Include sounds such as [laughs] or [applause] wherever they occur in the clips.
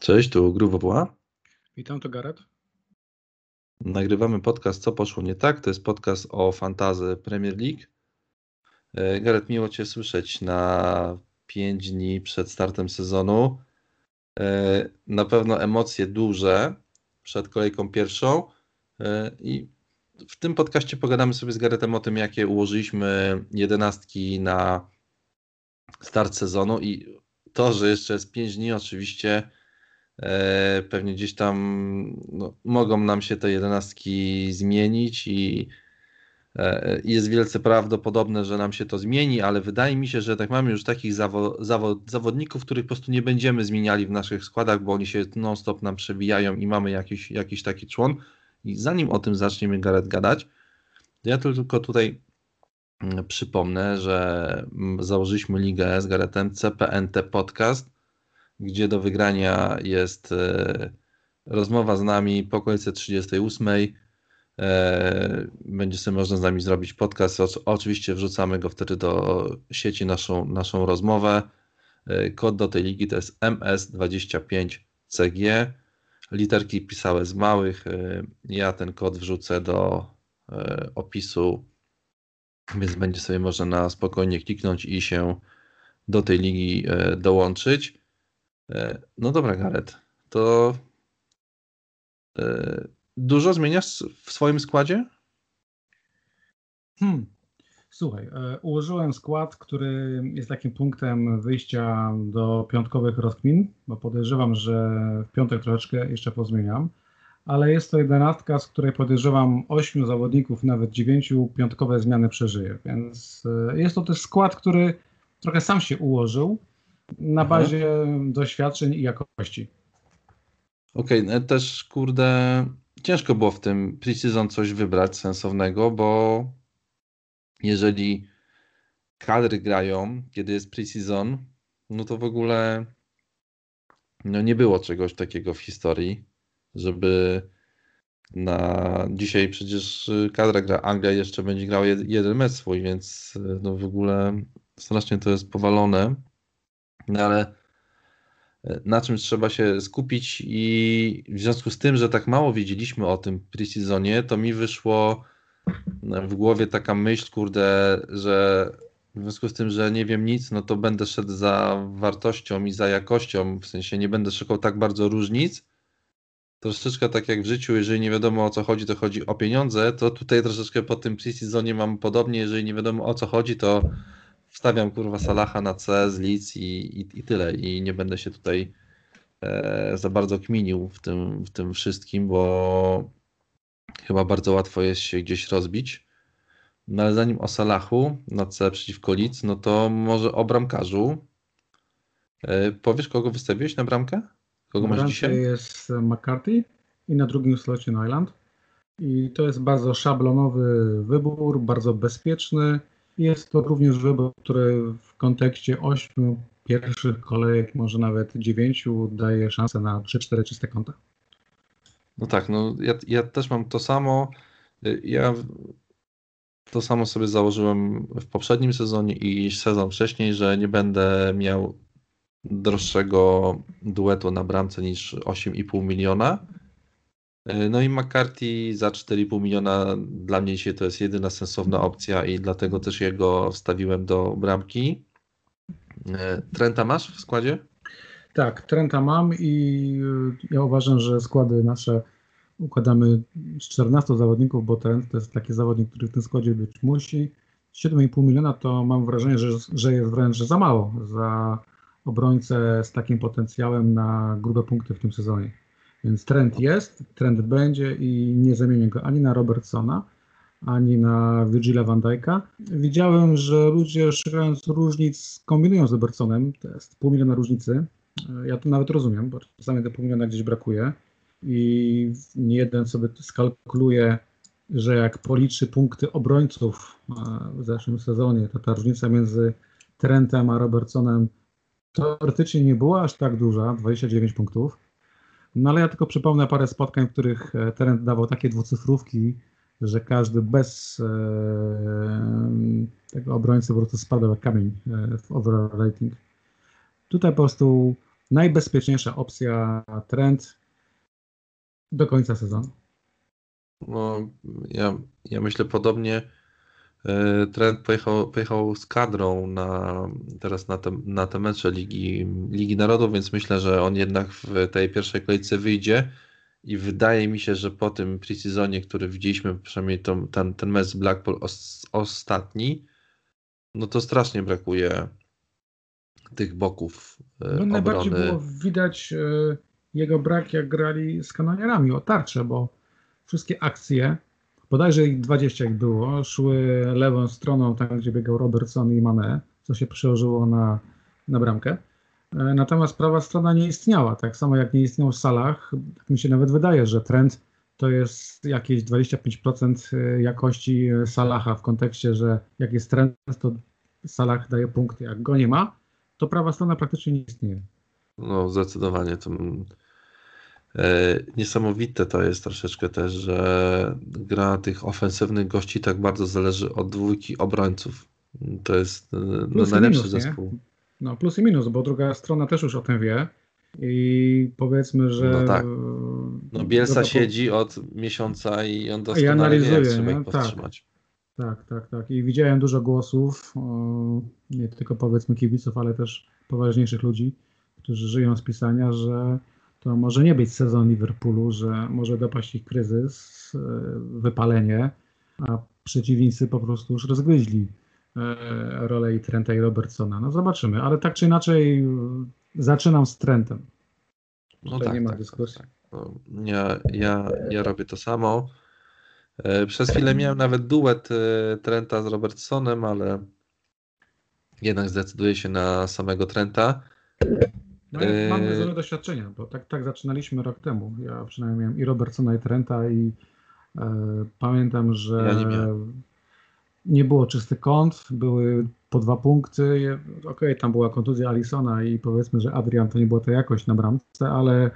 Cześć, tu Grubo Witam, to Gareth. Nagrywamy podcast Co poszło nie tak. To jest podcast o fantazy Premier League. E, Gareth, miło Cię słyszeć na 5 dni przed startem sezonu. E, na pewno emocje duże przed kolejką pierwszą e, i w tym podcaście pogadamy sobie z Garethem o tym, jakie ułożyliśmy jedenastki na start sezonu i to, że jeszcze jest 5 dni oczywiście pewnie gdzieś tam no, mogą nam się te jedenastki zmienić i e, jest wielce prawdopodobne, że nam się to zmieni, ale wydaje mi się, że tak mamy już takich zawo zawo zawodników, których po prostu nie będziemy zmieniali w naszych składach, bo oni się non-stop nam przebijają i mamy jakiś, jakiś taki człon. I zanim o tym zaczniemy Gareth gadać, ja tylko tutaj mm, przypomnę, że mm, założyliśmy ligę z Garethem CPNT Podcast gdzie do wygrania jest e, rozmowa z nami po kolejce 38. E, będzie sobie można z nami zrobić podcast. Oczywiście wrzucamy go wtedy do sieci naszą, naszą rozmowę. E, kod do tej ligi to jest MS25CG. Literki pisałe z małych. Ja ten kod wrzucę do opisu, więc będzie sobie można na spokojnie kliknąć i się do tej ligi dołączyć. E, no dobra, Gareth, to e, dużo zmieniasz w swoim składzie? Hmm. Słuchaj, e, ułożyłem skład, który jest takim punktem wyjścia do piątkowych rozkmin, bo podejrzewam, że w piątek troszeczkę jeszcze pozmieniam, ale jest to jedenastka, z której podejrzewam ośmiu zawodników, nawet dziewięciu piątkowe zmiany przeżyje, więc jest to też skład, który trochę sam się ułożył, na mhm. bazie mhm. doświadczeń i jakości. Okej, okay, no też kurde, ciężko było w tym preseason coś wybrać sensownego, bo jeżeli kadry grają, kiedy jest preseason, no to w ogóle no nie było czegoś takiego w historii, żeby na dzisiaj przecież kadra gra Anglia jeszcze będzie grał jeden mecz swój, więc no w ogóle strasznie to jest powalone. No ale e, na czym trzeba się skupić i w związku z tym, że tak mało wiedzieliśmy o tym preseasonie, to mi wyszło w głowie taka myśl, kurde, że w związku z tym, że nie wiem nic, no to będę szedł za wartością i za jakością, w sensie nie będę szukał tak bardzo różnic. Troszeczkę tak jak w życiu, jeżeli nie wiadomo o co chodzi, to chodzi o pieniądze, to tutaj troszeczkę po tym preseasonie mam podobnie, jeżeli nie wiadomo o co chodzi, to wstawiam kurwa Salaha na C z Leeds i, i, i tyle. I nie będę się tutaj e, za bardzo kminił w tym, w tym wszystkim, bo chyba bardzo łatwo jest się gdzieś rozbić. No ale zanim o Salachu na C przeciwko Leeds, no to może o bramkarzu. E, powiesz, kogo wystawiłeś na bramkę? Kogo na masz dzisiaj? jest McCarthy i na drugim slocie Nyland. I to jest bardzo szablonowy wybór, bardzo bezpieczny. Jest to również wybór, który w kontekście ośmiu pierwszych kolejek, może nawet dziewięciu, daje szansę na 3-4 czyste konta. No tak, no ja, ja też mam to samo. Ja to samo sobie założyłem w poprzednim sezonie i sezon wcześniej, że nie będę miał droższego duetu na bramce niż 8,5 miliona. E, no i McCarthy za 4,5 miliona dla mnie dzisiaj to jest jedyna sensowna opcja i dlatego też jego wstawiłem do bramki. E, Trenta masz w składzie? Tak, Trenta mam i e, ja uważam, że składy nasze układamy z 14 zawodników, bo Trent to jest taki zawodnik, który w tym składzie być musi. 7,5 miliona to mam wrażenie, że, że jest wręcz za mało za obrońcę z takim potencjałem na grube punkty w tym sezonie. Więc trend jest, trend będzie i nie zamienię go ani na Robertsona, ani na Virgila van Dijk'a. Widziałem, że ludzie szukając różnic kombinują z Robertsonem, to jest pół miliona różnicy. Ja to nawet rozumiem, bo czasami te pół miliona gdzieś brakuje i nie jeden sobie skalkuluje, że jak policzy punkty obrońców w zeszłym sezonie, to ta różnica między Trentem a Robertsonem teoretycznie nie była aż tak duża, 29 punktów, no ale ja tylko przypomnę parę spotkań, w których e, teren dawał takie dwucyfrówki, że każdy bez e, tego obrońcy po prostu spadał jak kamień e, w overall rating. Tutaj po prostu najbezpieczniejsza opcja trend do końca sezonu. No, ja, ja myślę podobnie. E, trend pojechał, pojechał z kadrą na, teraz na te, na te mecze Ligi, Ligi Narodów, więc myślę, że on jednak w tej pierwszej kolejce wyjdzie. I wydaje mi się, że po tym preseasonie, który widzieliśmy, przynajmniej to, ten, ten mecz z Blackpool os, ostatni, no to strasznie brakuje tych boków e, no, Najbardziej było widać e, jego brak, jak grali z kanonierami o tarczę, bo wszystkie akcje, bodajże ich 20 jak było, szły lewą stroną, tam gdzie biegał Robertson i Mane, co się przełożyło na, na bramkę. E, natomiast prawa strona nie istniała, tak samo jak nie istniał w salach. Tak mi się nawet wydaje, że trend to jest jakieś 25% jakości Salaha w kontekście, że jak jest trend, to Salah daje punkty, jak go nie ma, to prawa strona praktycznie nie istnieje. No, zdecydowanie. To, e, niesamowite to jest troszeczkę też, że gra tych ofensywnych gości tak bardzo zależy od dwójki obrońców. To jest e, no, najlepszy minus, zespół. Nie? No, plus i minus, bo druga strona też już o tym wie. I powiedzmy, że. No tak. No Bielsa siedzi od miesiąca i on doskonale wie, jak ich tak. powstrzymać. Tak. Tak, tak, tak. I widziałem dużo głosów, nie tylko powiedzmy kibiców, ale też poważniejszych ludzi, którzy żyją z pisania, że to może nie być sezon Liverpoolu, że może dopaść ich kryzys, e, wypalenie, a przeciwnicy po prostu już rozgryźli e, rolę i Trenta i Robertsona. No zobaczymy, ale tak czy inaczej e, zaczynam z Trentem. No tak, nie ma tak, dyskusji. Tak, tak. No, ja, ja, ja robię to samo. Przez chwilę miałem nawet duet Trenta z Robertsonem, ale jednak zdecyduję się na samego Trenta. No, ja mamy zero doświadczenia, bo tak, tak zaczynaliśmy rok temu. Ja przynajmniej miałem i Robertsona, i Trenta i e, pamiętam, że ja nie, nie, było czysty kąt, były po dwa punkty. Okej, okay, tam była kontuzja Alisona i powiedzmy, że Adrian to nie była ta jakość na bramce, ale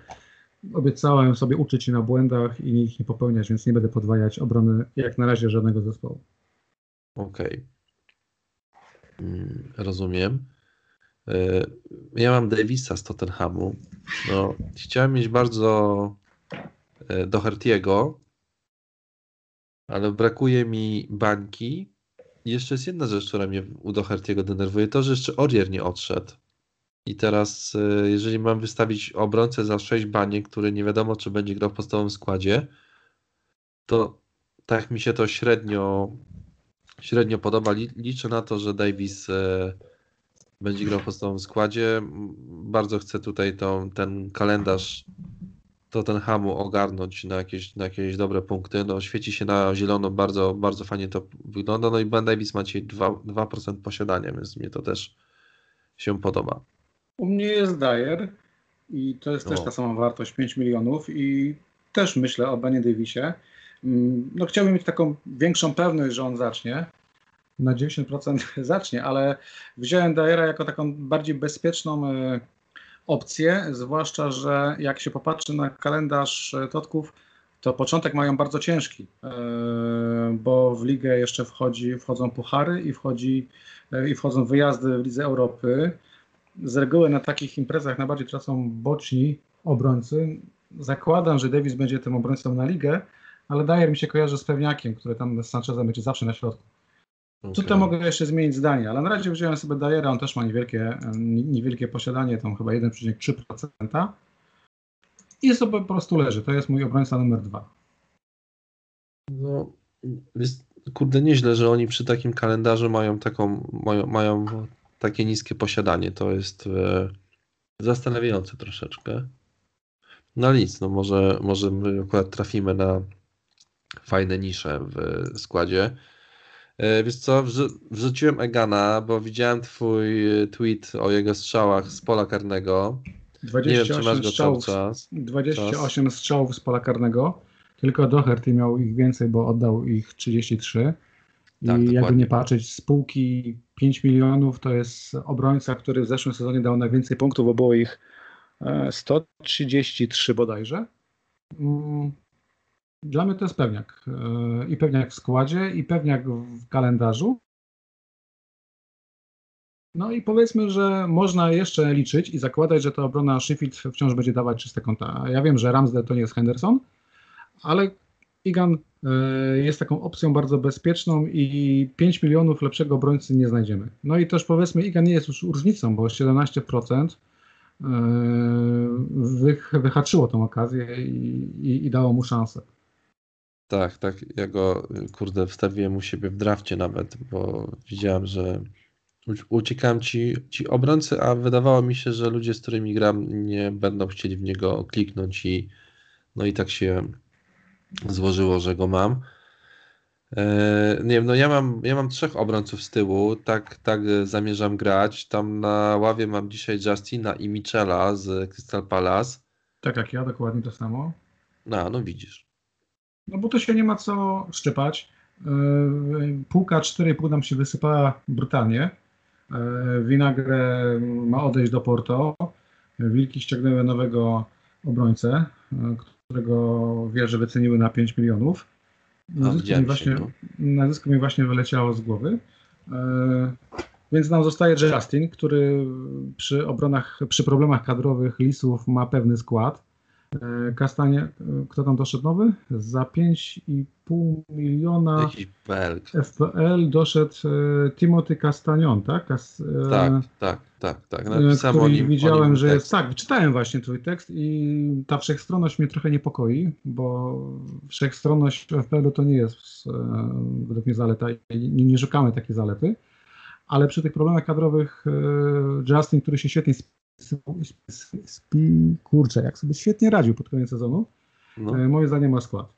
obiecałem sobie uczyć się na błędach i ich nie popełniać, więc nie będę podwajać obrony jak na razie żadnego zespołu. Okej. Okay. Mm, rozumiem. E, ja mam Davisa z Tottenhamu. No, chciałem mieć bardzo e, Doherty'ego, ale brakuje mi bańki. Jeszcze jest jedna rzecz, która mnie u Doherty'ego denerwuje, to, że jeszcze Orier nie odszedł. I teraz, e, jeżeli mam wystawić obrońcę za 6 baniek, który nie wiadomo, czy będzie grał w podstawowym składzie, to tak mi się to średnio, średnio podoba. Liczę na to, że Davis będzie grał w podstawowym składzie. Bardzo chcę tutaj tą, ten kalendarz Tottenhamu ogarnąć na jakieś, na jakieś dobre punkty. No, świeci się na zielono, bardzo, bardzo fajnie to wygląda. No i Ben Davis ma dzisiaj 2%, 2 posiadania, więc mnie to też się podoba. U mnie jest Dyer i to jest też ta sama wartość 5 milionów i też myślę o Benie Davisie. Mm, no chciałbym mieć taką większą pewność, że on zacznie. Na 90% [laughs] zacznie, ale wziąłem Dyera jako taką bardziej bezpieczną e, opcję, zwłaszcza, że jak się popatrzy na kalendarz e, Totków, to początek mają bardzo ciężki, e, bo w ligę jeszcze wchodzi, wchodzą puchary i, wchodzi, i wchodzą wyjazdy w Lidze Europy z reguły na takich imprezach najbardziej tracą boczni obrońcy. Zakładam, że Davis będzie tym obrońcą na ligę, ale Dyer mi się kojarzy z pewniakiem, który tam z Sanchezem będzie zawsze na środku. Okay. Tutaj mogę jeszcze zmienić zdanie, ale na razie wziąłem sobie Dyera, on też ma niewielkie, niewielkie posiadanie, tam chyba 1,3%. I sobie po prostu leży. To jest mój obrońca numer dwa. No, jest, kurde, nieźle, że oni przy takim kalendarzu mają taką, mają, mają takie niskie posiadanie. To jest e, zastanawiające troszeczkę. No nic, no może, może my akurat trafimy na fajne nisze w składzie. E, wiesz co, wrzuciłem Egana, bo widziałem twój tweet o jego strzałach z pola karnego. 28 Nie wiem, strzałów, czas. 28 czas. strzałów z pola karnego. Tylko Doherty miał ich więcej, bo oddał ich 33. Tak, I jakby nie patrzeć, spółki 5 milionów to jest obrońca, który w zeszłym sezonie dał najwięcej punktów, bo było ich 133 e, bodajże. Dla mnie to jest pewniak. E, I pewniak w składzie, i pewniak w kalendarzu. No i powiedzmy, że można jeszcze liczyć i zakładać, że ta obrona Sheffield wciąż będzie dawać czyste konta. Ja wiem, że Ramsdale to nie jest Henderson, ale Igan e, jest taką opcją bardzo bezpieczną i 5 milionów lepszego obrońcy nie znajdziemy. No i też powiedzmy, Igan nie jest już różnicą, bo 17% e, wyhaczyło tą okazję i, i, i dało mu szansę. Tak, tak. Ja go, kurde, wstawiłem u siebie w drafcie nawet, bo widziałem, że uciekałem ci, ci obrońcy, a wydawało mi się, że ludzie, z którymi gram, nie będą chcieli w niego kliknąć i no i tak się złożyło, że go mam. E, nie wiem, no ja mam, ja mam trzech obrońców z tyłu, tak, tak zamierzam grać. Tam na ławie mam dzisiaj Justina i Michela z Crystal Palace. Tak jak ja, dokładnie to samo. No, no widzisz. No bo to się nie ma co szczypać. E, półka 4,5 nam się wysypała brutalnie. E, Winagre ma odejść do Porto. Wilki ściągnęły nowego obrońcę, którego wieże wyceniły na 5 milionów. Nazwisko mi, właśnie, nazwisko mi właśnie wyleciało z głowy. E, więc nam zostaje Justin, który przy obronach, przy problemach kadrowych Lisów ma pewny skład. E, Kastanie, e, kto tam doszedł nowy? Za 5,5 miliona FPL doszedł e, Timothy Castagnon, tak? Kas, tak, tak, tak, tak. Napisałem o nim, widziałem, nim że jest. Tak, czytałem właśnie twój tekst i ta wszechstronność mnie trochę niepokoi, bo wszechstronność FPL-u to nie jest według mnie zaleta. Nie, nie szukamy takiej zalety. Ale przy tych problemach kadrowych Justin, który się świetnie Spi, kurczę, jak sobie świetnie radził pod koniec sezonu. No. E, moim zdaniem ma skład.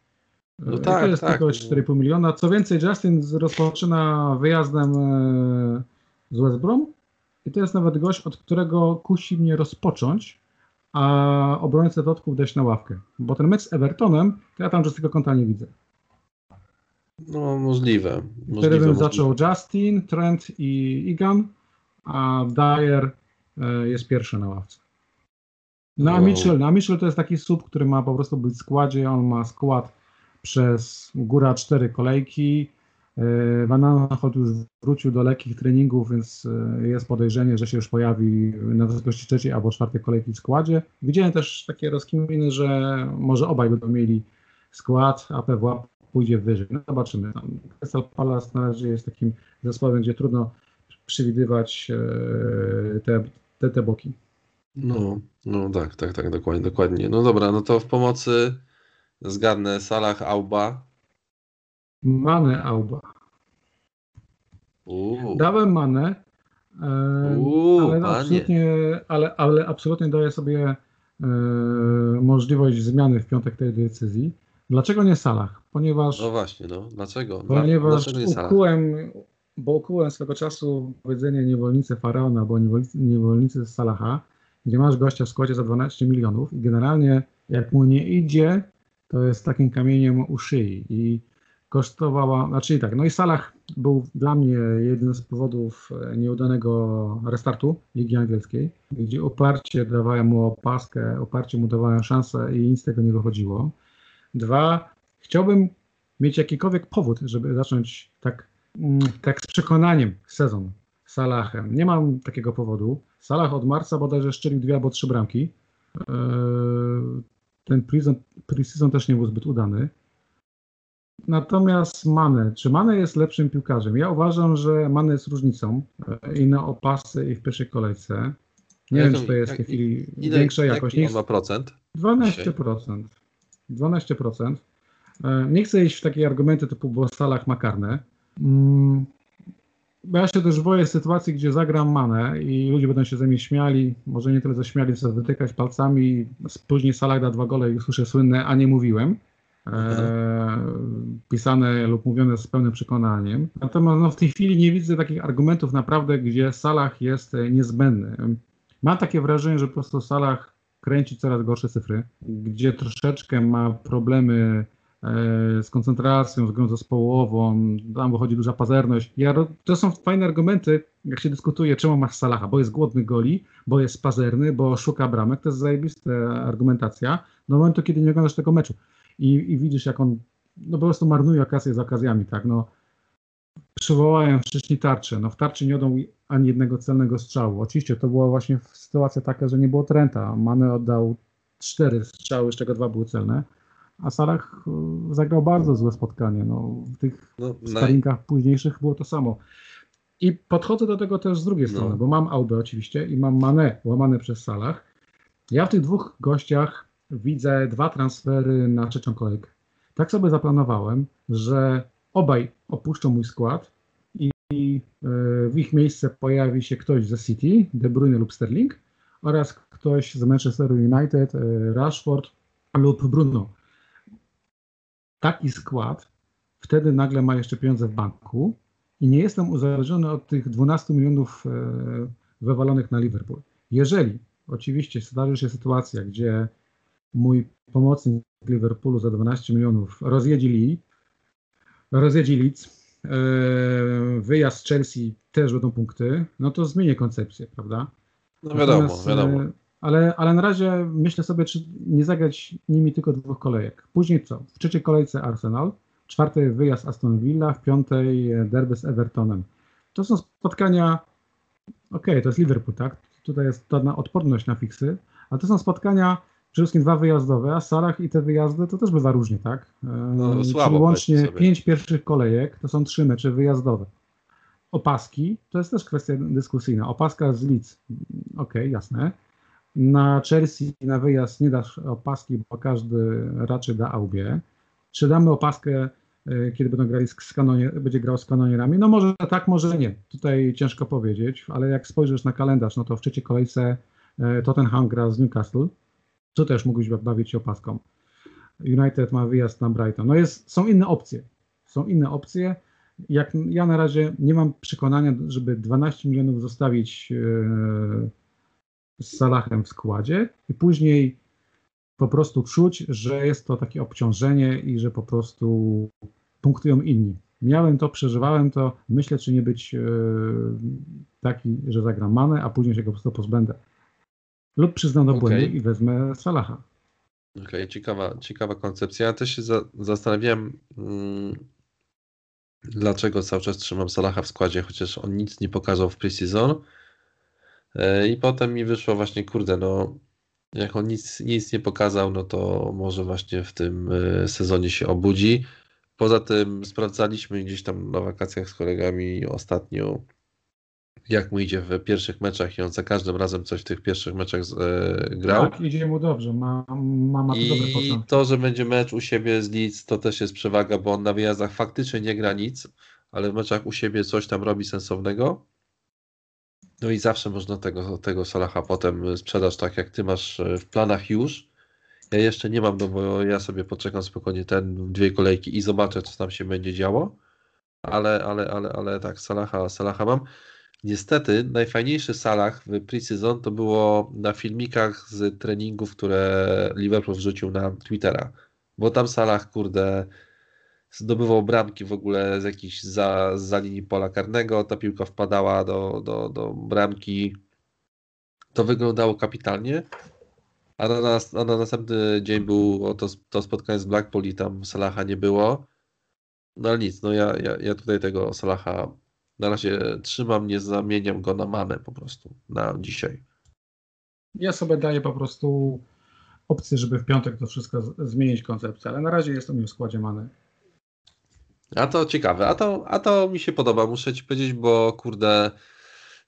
E, no tak, to jest tak. tylko 4,5 miliona. Co więcej, Justin rozpoczyna wyjazdem e, z West Brom i to jest nawet gość, od którego kusi mnie rozpocząć, a obrońcę Dotków dać na ławkę. Bo ten mecz z Evertonem, to ja tam czystego konta nie widzę. No możliwe. możliwe Wtedy bym zaczął Justin, Trent i Igan, a Dyer jest pierwszy na ławce. No a Mitchell, no, Mitchell to jest taki sub, który ma po prostu być w składzie, on ma skład przez góra cztery kolejki. E, Van Aanholt już wrócił do lekkich treningów, więc e, jest podejrzenie, że się już pojawi na wysokości trzeciej albo czwartej kolejki w składzie. Widziałem też takie rozkminy, że może obaj będą mieli skład, a PWA pójdzie wyżej. No zobaczymy. Crystal Palace na razie jest takim zespołem, gdzie trudno przewidywać te te, te boki. No, no tak, tak, tak, dokładnie, dokładnie. No dobra, no to w pomocy zgadnę Salah Auba. Manę Auba. Uuu. Dałem Manę, e, ale, absolutnie, ale, ale absolutnie daję sobie e, możliwość zmiany w piątek tej decyzji. Dlaczego nie Salah? Ponieważ. No właśnie, no. Dlaczego? Ponieważ Dlaczego nie ukułem, bo ukułem swego czasu powiedzenie niewolnicy Faraona albo niewolnicy, niewolnicy Salaha, gdzie masz gościa w składzie za 12 milionów i generalnie jak mu nie idzie, to jest takim kamieniem u szyi i kosztowała, znaczy tak, no i Salah był dla mnie jednym z powodów e, nieudanego restartu Ligi Angielskiej, gdzie uparcie dawałem mu opaskę, oparcie mu dawałem szansę i nic z tego nie wychodziło. Dwa, chciałbym mieć jakikolwiek powód, żeby zacząć tak tak z przekonaniem sezon Salahem. Nie mam takiego powodu. Salah od marca bodajże szczelił dwie albo trzy bramki. Eee, ten preseason też nie był zbyt udany. Natomiast Mane, czy Mane jest lepszym piłkarzem? Ja uważam, że Mane jest różnicą e, i na opasy i w pierwszej kolejce. Nie wiem, czy to jest w tej chwili ile, większa jakość. Jaki 2%? 12%. 12%. Nie chcę iść w takie argumenty typu, bo Salah ma karne. Mm, ja się też boję sytuacji, gdzie zagram manę i ludzie będą się ze mnie śmiali, może nie tyle zaśmiali, co wytykać palcami. Później Salah da dwa gole i usłyszę słynne, a nie mówiłem. E, pisane lub mówione z pełnym przekonaniem. Natomiast no, w tej chwili nie widzę takich argumentów naprawdę, gdzie Salah jest niezbędny. Mam takie wrażenie, że po prostu Salah kręci coraz gorsze cyfry, gdzie troszeczkę ma problemy E, z koncentracją, z grą zespołową, tam wychodzi duża pazerność. Ja, to są fajne argumenty, jak się dyskutuje, czemu masz Salaha, bo jest głodny goli, bo jest pazerny, bo szuka bramek, to jest zajebista argumentacja do momentu, kiedy nie oglądasz tego meczu i, i widzisz, jak on no po prostu marnuje okazję z okazjami, tak, no przywołałem wcześniej tarczę. No w tarczy nie oddał ani jednego celnego strzału. Oczywiście to była właśnie sytuacja taka, że nie było Trenta. Mane oddał cztery strzały, z czego dwa były celne. A Salah e, zagrał bardzo złe spotkanie. No, w tych no, sparingach późniejszych było to samo. I podchodzę do tego też z drugiej strony, no. bo mam Aubę oczywiście i mam Mane łamane przez Salah. Ja w tych dwóch gościach widzę dwa transfery na trzecią kolejkę. Tak sobie zaplanowałem, że obaj opuszczą mój skład i e, w ich miejsce pojawi się ktoś ze City, De Bruyne lub Sterling oraz ktoś z Manchesteru United, e, Rashford lub Bruno. Taki skład wtedy nagle ma jeszcze pieniądze w banku i nie jestem uzależniony od tych 12 milionów e, wywalonych na Liverpool. Jeżeli oczywiście zdarzy się sytuacja, gdzie mój pomocnik Liverpoolu za 12 milionów rozjedzie Lee, rozjedzie Leeds, e, wyjazd Chelsea też będą punkty, no to zmienię koncepcję, prawda? No wiadomo, Natomiast, wiadomo. Ale, ale na razie myślę sobie, czy nie zagrać nimi tylko dwóch kolejek. Później co? W trzeciej kolejce Arsenal, w czwartej wyjazd Aston Villa, w piątej derby z Evertonem. To są spotkania, okej, okay, to jest Liverpool, tak? Tutaj jest ta odporność na fiksy, ale to są spotkania przede wszystkim dwa wyjazdowe, a w salach i te wyjazdy to też bywa różnie, tak? No, słabo Czyli łącznie pięć pierwszych kolejek to są trzy mecze wyjazdowe. Opaski to jest też kwestia dyskusyjna. Opaska z Leeds, okej, okay, jasne. Na Chelsea na wyjazd nie dasz opaski, bo każdy raczej da Aubie. Czy damy opaskę, e, kiedy będą grali z będzie grał z kanonierami? No może tak, może nie. Tutaj ciężko powiedzieć, ale jak spojrzysz na kalendarz, no to w trzeciej kolejce e, Tottenham gra z Newcastle, tu też mógłbyś bawić się opaską. United ma wyjazd na Brighton. No jest, są inne opcje. Są inne opcje. Jak ja na razie nie mam przekonania, żeby 12 milionów zostawić yy, z Salahem w składzie i później po prostu czuć, że jest to takie obciążenie i że po prostu punktują inni. Miałem to, przeżywałem to. Myślę, czy nie być yy, taki, że zagram manę, a później się go po prostu pozbędę. Lub przyznam do okay. błędu i wezmę Salaha. Okej, okay, ciekawa, ciekawa koncepcja. Ja też się za, zastanawiałem, mm, dlaczego cały czas trzymam Salaha w składzie, chociaż on nic nie pokazał w preseason. E, I potem mi wyszło właśnie, kurde, no jak on nic, nic nie pokazał, no to może właśnie w tym e, sezonie się obudzi. Poza tym sprawdzaliśmy gdzieś tam na wakacjach z kolegami ostatnio jak mu idzie w pierwszych meczach i on za każdym razem coś w tych pierwszych meczach e, grał. Tak, idzie mu dobrze, ma, ma, ma I dobre początki. to, że będzie mecz u siebie z Leeds, to też jest przewaga, bo on na wyjazdach faktycznie nie gra nic, ale w meczach u siebie coś tam robi sensownego. No i zawsze można tego, tego Salaha potem sprzedać tak, jak ty masz e, w planach już. Ja jeszcze nie mam, no bo ja sobie poczekam spokojnie ten dwie kolejki i zobaczę, co tam się będzie działo. Ale, ale, ale, ale tak, Salaha, Salaha mam. Niestety najfajniejszy salach w pre-season to było na filmikach z treningów, które Liverpool wrzucił na Twittera. Bo tam Salah, kurde, zdobywał bramki w ogóle z jakiejś za, za linii pola karnego, ta piłka wpadała do, do, do bramki. To wyglądało kapitalnie. A na, a na następny dzień było to, to spotkanie z Blackpool i tam Salaha nie było. No ale nic, no ja, ja, ja tutaj tego Salaha na razie trzymam, nie zamieniam go na manę po prostu na dzisiaj. Ja sobie daję po prostu opcję, żeby w piątek to wszystko zmienić koncepcję, ale na razie jestem już w składzie many. A to ciekawe, a to, a to mi się podoba, muszę ci powiedzieć, bo kurde,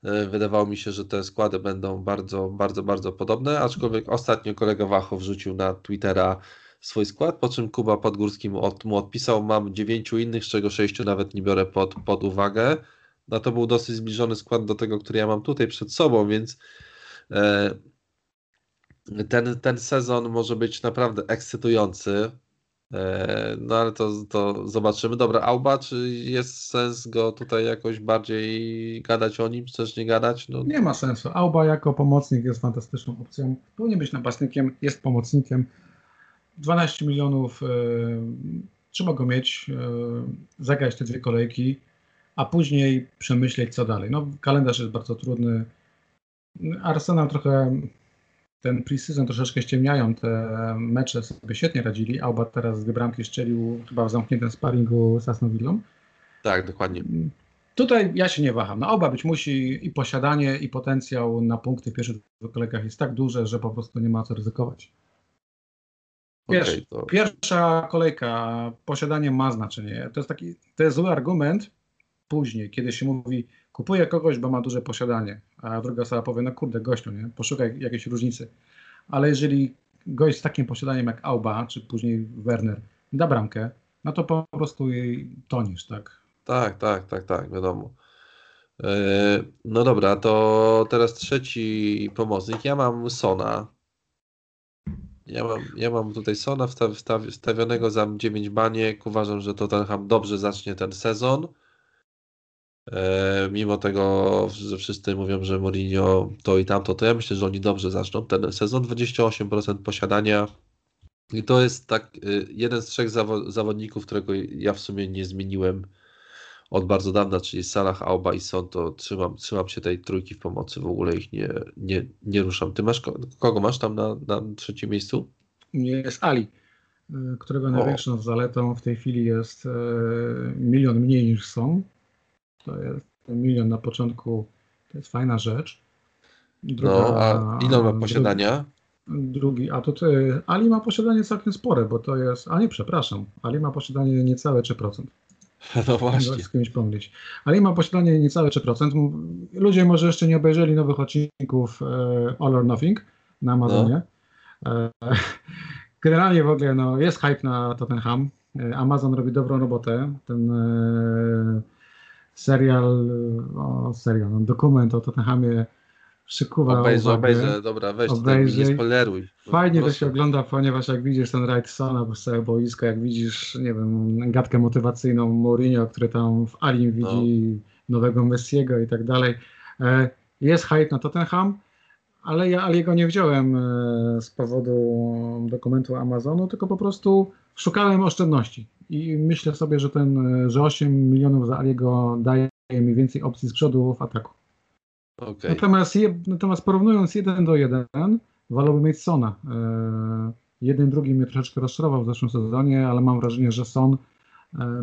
e, wydawało mi się, że te składy będą bardzo, bardzo, bardzo podobne, aczkolwiek ostatnio kolega Wacho wrzucił na Twittera swój skład, po czym Kuba Podgórski mu, od, mu odpisał, mam dziewięciu innych, z czego sześciu nawet nie biorę pod, pod uwagę no to był dosyć zbliżony skład do tego, który ja mam tutaj przed sobą, więc e, ten, ten sezon może być naprawdę ekscytujący. E, no ale to, to zobaczymy. Dobra, Auba, czy jest sens go tutaj jakoś bardziej gadać o nim, też nie gadać? No. Nie ma sensu. Auba jako pomocnik jest fantastyczną opcją. Powinien być napastnikiem, jest pomocnikiem. 12 milionów, e, trzeba go mieć, e, zagrać te dwie kolejki a później przemyśleć, co dalej. No, kalendarz jest bardzo trudny. Arsenal trochę ten preseason troszeczkę ściemniają, te mecze sobie świetnie radzili. Auba teraz dwie bramki strzelił chyba w zamkniętym sparingu z Aston Villą. Tak, dokładnie. Tutaj ja się nie waham. Na oba być musi i posiadanie, i potencjał na punkty w pierwszych kolejkach jest tak duże, że po prostu nie ma co ryzykować. Wiesz, okay, to... Pierwsza kolejka, posiadanie ma znaczenie. To jest taki, to jest zły argument później, kiedy się mówi, kupuję kogoś, bo ma duże posiadanie, a druga osoba powie, no kurde, gościu, nie? poszukaj jakiejś różnicy. Ale jeżeli gość z takim posiadaniem jak Auba, czy później Werner da bramkę, no to po prostu jej tonisz, tak? Tak, tak, tak, tak, wiadomo. E, no dobra, to teraz trzeci pomocnik. Ja mam Sona. Ja mam, ja mam tutaj Sona wstaw, wstaw, wstawionego za 9 baniek. Uważam, że Tottenham dobrze zacznie ten sezon. E, mimo tego, że wszyscy mówią, że Mourinho to i tamto, to ja myślę, że oni dobrze zaczną ten sezon. 28% posiadania. I to jest tak y, jeden z trzech zawo zawodników, którego ja w sumie nie zmieniłem od bardzo dawna, czyli Salah, Auba i Son, to trzymam, trzymam się tej trójki w pomocy, w ogóle ich nie, nie, nie ruszam. Ty masz, kogo masz tam na, na trzecim miejscu? Jest Ali, y, którego największą o. zaletą w tej chwili jest y, milion mniej niż Son. To jest milion na początku, to jest fajna rzecz. Druga, no, a ile ma posiadania? Drugi, a to ty, Ali ma posiadanie całkiem spore, bo to jest, a nie, przepraszam, Ali ma posiadanie niecałe 3%. [laughs] No właśnie. Z kimś pomylić. Ale ma posiadanie niecałe 3%. Ludzie może jeszcze nie obejrzeli nowych odcinków e, All or Nothing na Amazonie. No. [laughs] Generalnie w ogóle no, jest hype na Tottenham. E, Amazon robi dobrą robotę. Ten serial, o, serial, no, dokument o Tottenhamie przykuwa obejrzę, uwagę. Obejrzę, dobra, weź, obejrzyj. nie spoileruj. Fajnie to się ogląda, ponieważ jak widzisz ten Wrightsona z całego boiska, jak widzisz, nie wiem, gadkę motywacyjną Mourinho, który tam w Alim widzi no. nowego Messiego i tak dalej. E, jest hype na Tottenham, ale ja Aliego nie wziąłem e, z powodu dokumentu Amazonu, tylko po prostu szukałem oszczędności i myślę sobie, że ten, e, że 8 milionów za Aliego daje mi więcej opcji z przodu w ataku. Okay. Natomiast, je, natomiast porównując jeden do jeden, wolałbym mieć Sona. E, jeden drugi mnie troszeczkę rozczarował w zeszłym sezonie, ale mam wrażenie, że Son. E,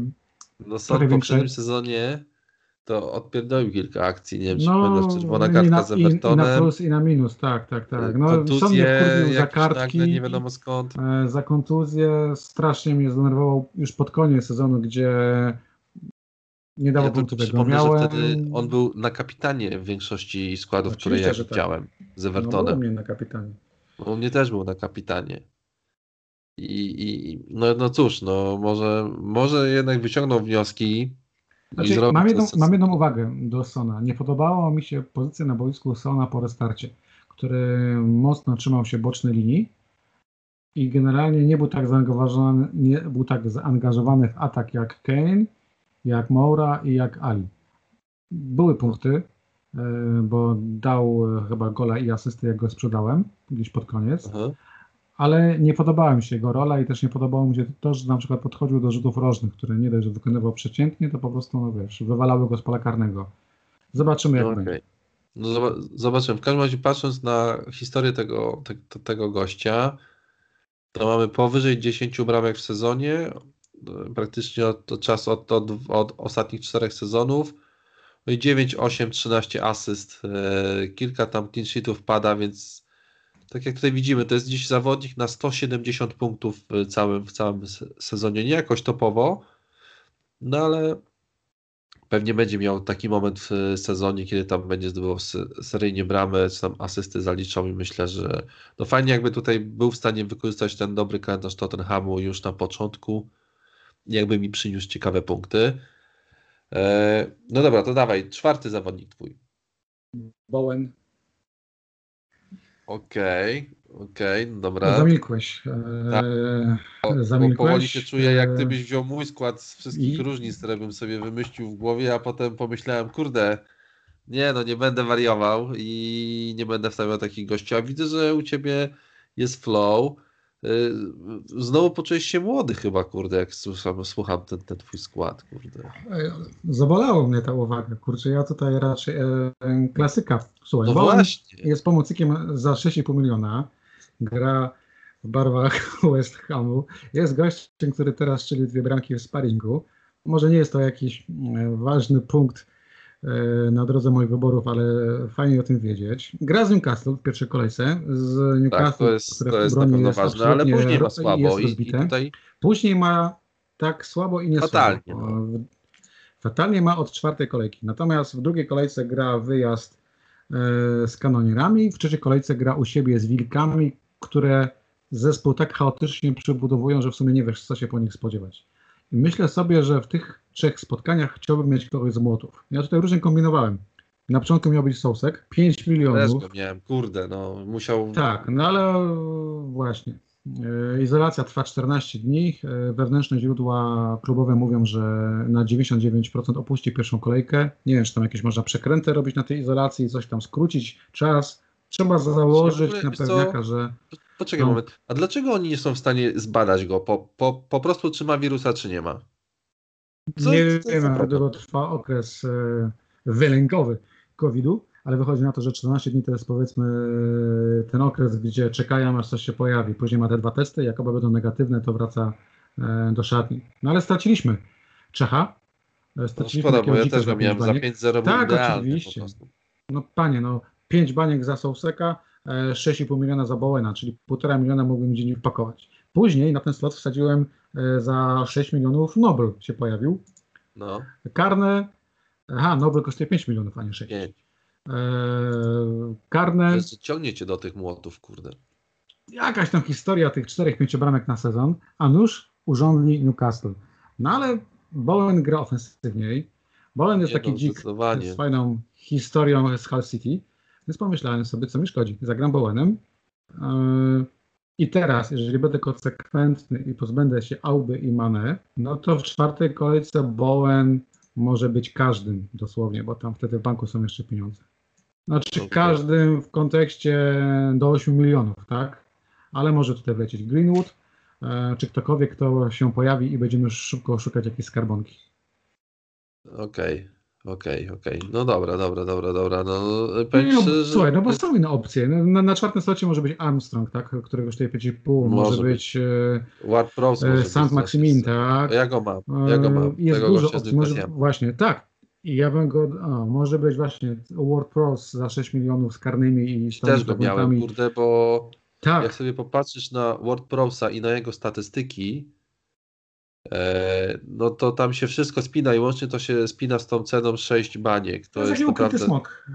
no Son w poprzednim sezonie to odpierdolił kilka akcji, nie wiem, czy no, pamiętasz, czerwona kartka na, z Evertonem. I, na plus i na minus, tak, tak, tak. No, kontuzje, za kartki, nagle, nie wiadomo skąd. E, za kontuzję strasznie mnie zdenerwował już pod koniec sezonu, gdzie nie dało ja punktu tego. Miałem... że wtedy on był na kapitanie w większości składów, Oczywiście, które ja tak. widziałem z Evertonem. No, u mnie na kapitanie. U mnie też był na kapitanie. I, i no, no cóż, no może, może jednak wyciągnął wnioski. Znaczy, mam, jedną, mam jedną uwagę do Sona. Nie podobała mi się pozycja na boisku Sona po restarcie, który mocno trzymał się bocznej linii i generalnie nie był tak zaangażowany, nie był tak zaangażowany w atak jak Kane jak Moura i jak Ali. Były punkty, e, bo dał e, chyba gola i asysty, jak go sprzedałem gdzieś pod koniec. Aha. Ale nie podobała mi się jego rola i też nie podobało mi się to, że na przykład podchodził do rzutów rożnych, które nie dość, że wykonywał przeciętnie, to po prostu, no wiesz, wywalały go z pola karnego. Zobaczymy, jak okay. będzie. No zobaczymy. W każdym razie patrząc na historię tego, te, tego gościa, to mamy powyżej 10 bramek w sezonie, praktycznie od, od czasu od, od, od ostatnich czterech sezonów. No i 9, 8, 13 asyst, e, kilka tam clean sheetów pada, więc tak jak tutaj widzimy, to jest dziś zawodnik na 170 punktów w całym, w całym sezonie. Nie jakoś topowo, no ale pewnie będzie miał taki moment w sezonie, kiedy tam będzie zdobywał seryjnie bramę, czy tam asysty zaliczą i myślę, że no fajnie jakby tutaj był w stanie wykorzystać ten dobry kalendarz Tottenhamu już na początku jakby mi przyniósł ciekawe punkty. E, no dobra, to dawaj, czwarty zawodnik twój. Bowen. Okej, okay, okej, okay, dobra. No, zamilkłeś. Tak. E, zamilkłeś. Powoli się czuję, jak gdybyś e, wziął mój skład z wszystkich I... różnic, które bym sobie wymyślił w głowie, a potem pomyślałem, kurde, nie no, nie będę wariował i nie będę wstawiał takich gości, a widzę, że u ciebie jest flow. Y, znowu poczułeś się młody chyba, kurde, jak słucham, słucham ten, ten twój skład, kurde. Zabolało mnie ta uwaga, kurczę, ja tutaj raczej e, klasyka. Słuchaj, no jest pomocnikiem za 6,5 miliona, gra w barwach [laughs] West Hamu, jest gościem, który teraz strzelił dwie bramki w sparingu, może nie jest to jakiś e, ważny punkt e, na drodze moich wyborów, ale fajnie o tym wiedzieć. Gra z Newcastle w pierwszej kolejce, z Newcastle, tak, to jest, które to jest na pewno ważne, ale później ma słabo i, i tutaj... Później ma tak słabo i nie Fatalnie. Słabo. No. Fatalnie ma od czwartej kolejki. Natomiast w drugiej kolejce gra wyjazd z kanonierami, w trzeciej kolejce gra u siebie z wilkami, które zespół tak chaotycznie przebudowują, że w sumie nie wiesz, co się po nich spodziewać. I myślę sobie, że w tych trzech spotkaniach chciałbym mieć kogoś z młotów. Ja tutaj różnie kombinowałem. Na początku miał być Sousek, 5 milionów. Też miałem, kurde, no musiał... Tak, no ale właśnie. E, izolacja trwa 14 dni. E, wewnętrzne źródła klubowe mówią, że na 99% opuści pierwszą kolejkę. Nie wiem, czy tam jakieś można przekręty robić na tej izolacji, coś tam skrócić czas. Trzeba założyć na pewniaka, że... Poczekaj no. moment. A dlaczego oni nie są w stanie zbadać go? Po, po, po prostu czy ma wirusa, czy nie ma? Co, nie wiem, długo trwa okres e, wylękowy COVID-u ale wychodzi na to, że 14 dni to jest powiedzmy ten okres, gdzie czekają aż coś się pojawi. Później ma te dwa testy, jak oba będą negatywne, to wraca e, do szatni. No ale straciliśmy Czecha. E, straciliśmy no szkoda, bo ja też go miałem za 5-0 Tak, oczywiście. No panie, no 5 baniek za Souseka, 6,5 miliona za Bowena, czyli 1,5 miliona mógłbym dziennie wpakować. Później na ten slot wsadziłem e, za 6 milionów Nobel się pojawił. No. Karne, aha, Nobel kosztuje 5 milionów, a nie 6. 5. E, karne. Ciągniecie do tych młotów, kurde. Jakaś tam historia tych czterech pięciobramek na sezon, a nóż urządli Newcastle. No ale Bowen gra ofensywniej. Bowen jest Nie taki no, dzik z fajną historią z Hull City, więc pomyślałem sobie, co mi szkodzi. Zagram Bowenem. E, I teraz, jeżeli będę konsekwentny i pozbędę się Auby i Mane, no to w czwartej kolejce Bowen może być każdym dosłownie, bo tam wtedy w banku są jeszcze pieniądze. Znaczy okay. każdym w kontekście do 8 milionów, tak? Ale może tutaj wlecieć Greenwood, e, czy ktokolwiek, kto się pojawi i będziemy szybko szukać jakiejś skarbonki. Okej, okej, okej. No dobra, dobra, dobra, dobra. No, no, że... Słuchaj, no bo są inne opcje. No, na, na czwartym slocie może być Armstrong, tak? Który kosztuje 5,5. Może, może być e, Ward Prowse, e, Sant Maximin, tak? Ja go mam, ja go mam. Jest Tego dużo opcji. Może, właśnie, tak. I ja bym go, o, może być właśnie World Pros za 6 milionów z karnymi i Też go miałem, kurde, bo tak. jak sobie popatrzysz na World Prosa i na jego statystyki, e, no to tam się wszystko spina i łącznie to się spina z tą ceną 6 baniek. To, to jest, jest naprawdę... smok.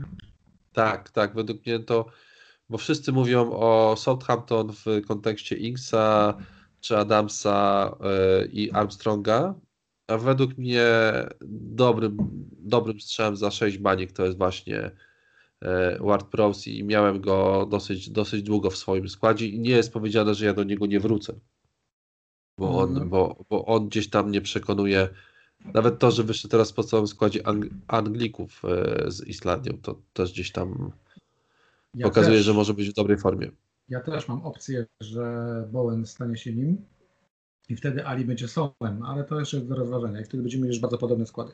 Tak, tak, według mnie to, bo wszyscy mówią o Southampton w kontekście Inksa, czy Adamsa e, i Armstronga, a według mnie dobrym, dobrym strzałem za 6 baniek to jest właśnie e, Ward Prowse i miałem go dosyć, dosyć długo w swoim składzie i nie jest powiedziane, że ja do niego nie wrócę. Bo on, mhm. bo, bo on gdzieś tam nie przekonuje. Nawet to, że wyszedł teraz po całym składzie Ang Anglików e, z Islandią, to też gdzieś tam ja pokazuje, też, że może być w dobrej formie. Ja też mam opcję, że Bowen stanie się nim i wtedy Ali będzie Sołem, ale to jeszcze jest do rozważenia i wtedy będziemy mieli już bardzo podobne składy.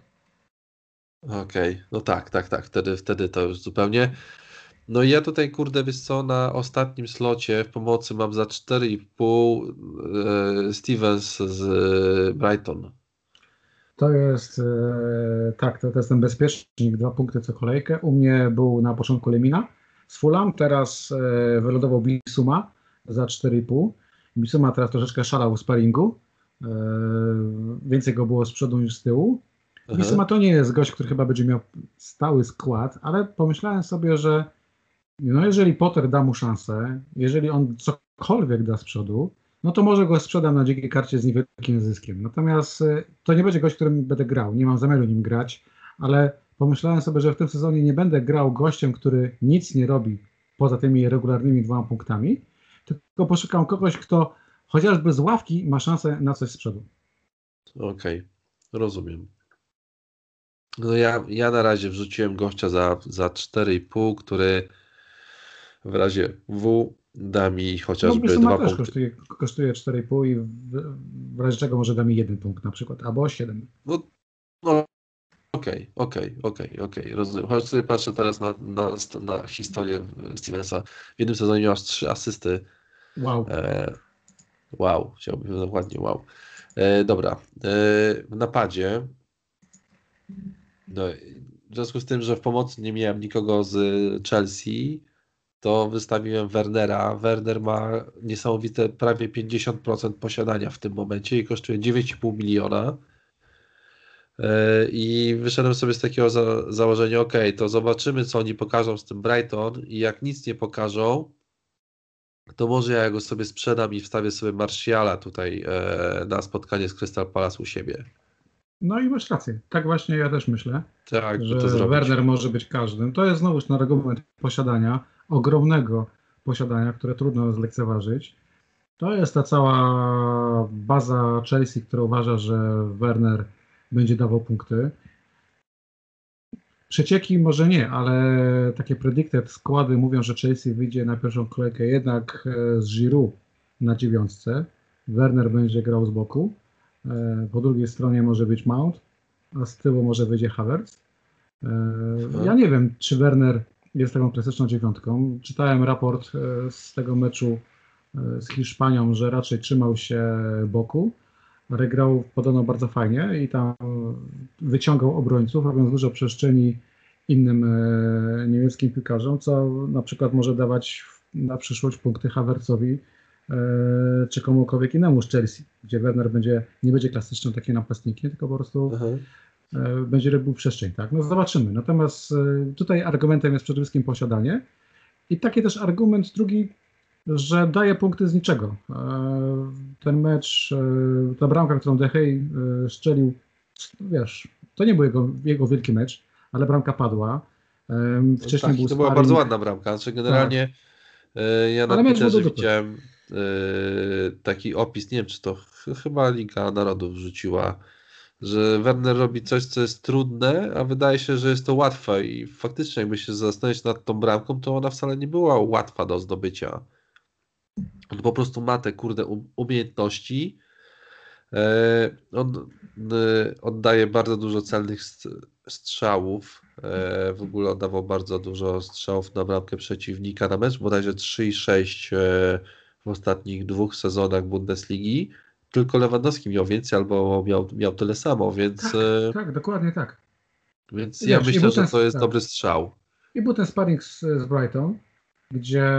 Okej, okay. no tak, tak, tak, wtedy, wtedy to już zupełnie. No i ja tutaj, kurde, wiesz co, na ostatnim slocie w pomocy mam za 4,5 e, Stevens z Brighton. To jest, e, tak, to, to jest ten bezpiecznik, dwa punkty co kolejkę. U mnie był na początku Lemina z Fulham, teraz e, wylodował Bisuma za 4,5. Bisuma teraz troszeczkę szalał w sparingu. E, więcej go było z przodu niż z tyłu. Aha. Bisuma to nie jest gość, który chyba będzie miał stały skład, ale pomyślałem sobie, że no jeżeli Potter da mu szansę, jeżeli on cokolwiek da z przodu, no to może go sprzedam na dzikiej karcie z niewielkim zyskiem. Natomiast e, to nie będzie gość, którym będę grał. Nie mam zamiaru nim grać, ale pomyślałem sobie, że w tym sezonie nie będę grał gościem, który nic nie robi poza tymi regularnymi dwoma punktami, tylko poszukam kogoś, kto chociażby z ławki ma szansę na coś z przodu. Okej, okay, rozumiem. No ja, ja na razie wrzuciłem gościa za, za 4,5, który w razie W da mi chociażby no, dwa punkty. Kosztuje, kosztuje 4,5 i w, w razie czego może da mi jeden punkt na przykład, albo 7. No, no Okej, okej, okej, okej, rozumiem. Choć sobie patrzę teraz na, na, na historię Stevensa. W jednym sezonie miał trzy asysty. Wow. E, wow, chciałbym dokładnie wow. E, dobra. E, w napadzie. No, w związku z tym, że w pomocy nie miałem nikogo z Chelsea, to wystawiłem Wernera. Werner ma niesamowite prawie 50% posiadania w tym momencie i kosztuje 9,5 miliona. E, I wyszedłem sobie z takiego za założenia, ok, to zobaczymy, co oni pokażą z tym Brighton i jak nic nie pokażą, to może ja go sobie sprzedam i wstawię sobie Martiala tutaj e, na spotkanie z Crystal Palace u siebie. No i masz rację. Tak właśnie ja też myślę, tak, że to Werner może być każdym. To jest znowuż na argument posiadania, ogromnego posiadania, które trudno zlekceważyć. To jest ta cała baza Chelsea, która uważa, że Werner będzie dawał punkty. Przecieki może nie, ale takie predicted składy mówią, że Chelsea wyjdzie na pierwszą kolejkę jednak e, z Giroud na dziewiątce. Werner będzie grał z boku. E, po drugiej stronie może być Mount, a z tyłu może wyjdzie Havertz. E, ja nie wiem, czy Werner jest taką klasyczną dziewiątką. Czytałem raport z tego meczu z Hiszpanią, że raczej trzymał się boku ale grał podobno bardzo fajnie i tam wyciągał obrońców, robiąc dużo przestrzeni innym e, niemieckim piłkarzom, co na przykład może dawać na przyszłość punkty Havertzowi e, czy komukolwiek innemu z Chelsea, gdzie Werner będzie, nie będzie klasycznym takim napastnikiem, tylko po prostu mhm. e, będzie robił przestrzeń. Tak? No zobaczymy. Natomiast tutaj argumentem jest przede wszystkim posiadanie i taki też argument drugi że daje punkty z niczego. E, ten mecz, e, ta bramka, którą Dehey e, strzelił, wiesz, to nie był jego, jego wielki mecz, ale bramka padła. Wcześniej tak, był to była bardzo ładna bramka. Znaczy generalnie tak. ja na Twitterze widziałem taki opis, nie wiem czy to chyba Liga Narodów wrzuciła, że Werner robi coś, co jest trudne, a wydaje się, że jest to łatwe i faktycznie jakby się zastanowić nad tą bramką, to ona wcale nie była łatwa do zdobycia. On po prostu ma te kurde umiejętności. E, on e, oddaje bardzo dużo celnych strzałów. E, w ogóle oddawał bardzo dużo strzałów na bramkę przeciwnika na mecz, bodajże 3 i 6 w ostatnich dwóch sezonach Bundesligi. Tylko Lewandowski miał więcej albo miał, miał tyle samo, więc. Tak, tak dokładnie tak. Więc ja myślę, że to jest tak. dobry strzał. I był ten sparring z, z Brighton gdzie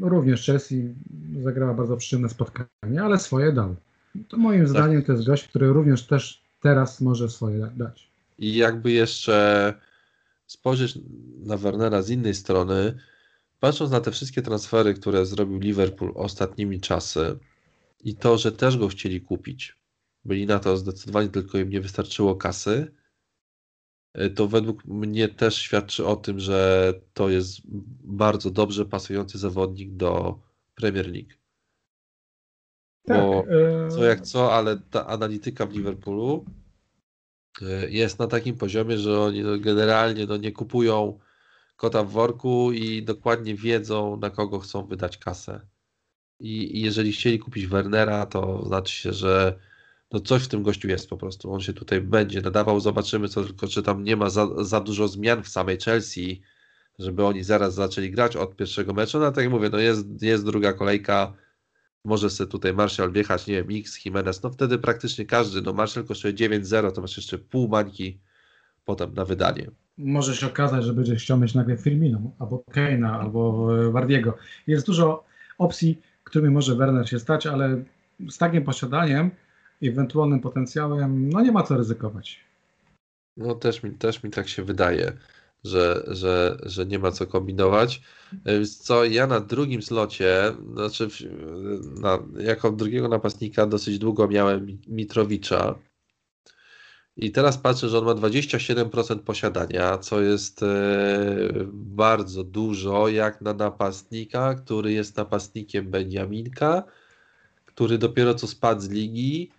również Chelsea zagrała bardzo przyjemne spotkanie, ale swoje dał. To moim tak. zdaniem to jest gość, który również też teraz może swoje dać. I jakby jeszcze spojrzeć na Wernera z innej strony, patrząc na te wszystkie transfery, które zrobił Liverpool ostatnimi czasy i to, że też go chcieli kupić, byli na to zdecydowanie, tylko im nie wystarczyło kasy, to według mnie też świadczy o tym, że to jest bardzo dobrze pasujący zawodnik do Premier League. Tak, Bo e, co jak co, ale ta analityka w Liverpoolu e, jest na takim poziomie, że oni no generalnie no nie kupują kota w worku i dokładnie wiedzą, na kogo chcą wydać kasę. I, i jeżeli chcieli kupić Wernera, to znaczy się, że no coś w tym gościu jest po prostu. On się tutaj będzie nadawał. Zobaczymy, co tylko, czy tam nie ma za, za dużo zmian w samej Chelsea, żeby oni zaraz zaczęli grać od pierwszego meczu. No tak jak mówię, no jest, jest druga kolejka. Może sobie tutaj Marshall wjechać, nie wiem, X, Jimenez. No wtedy praktycznie każdy. No Marshall kosztuje 9-0, to masz jeszcze pół mańki potem na wydanie. Może się okazać, że będziesz chciał mieć nagle Firmino, albo Keina, albo Wardiego. Jest dużo opcji, którymi może Werner się stać, ale z takim posiadaniem ewentualnym potencjałem, no nie ma co ryzykować. No też mi, też mi tak się wydaje, że, że, że nie ma co kombinować. E, co ja na drugim slocie, znaczy na, jako drugiego napastnika dosyć długo miałem Mitrowicza. I teraz patrzę, że on ma 27% posiadania, co jest e, bardzo dużo, jak na napastnika, który jest napastnikiem Benjaminka, który dopiero co spadł z ligi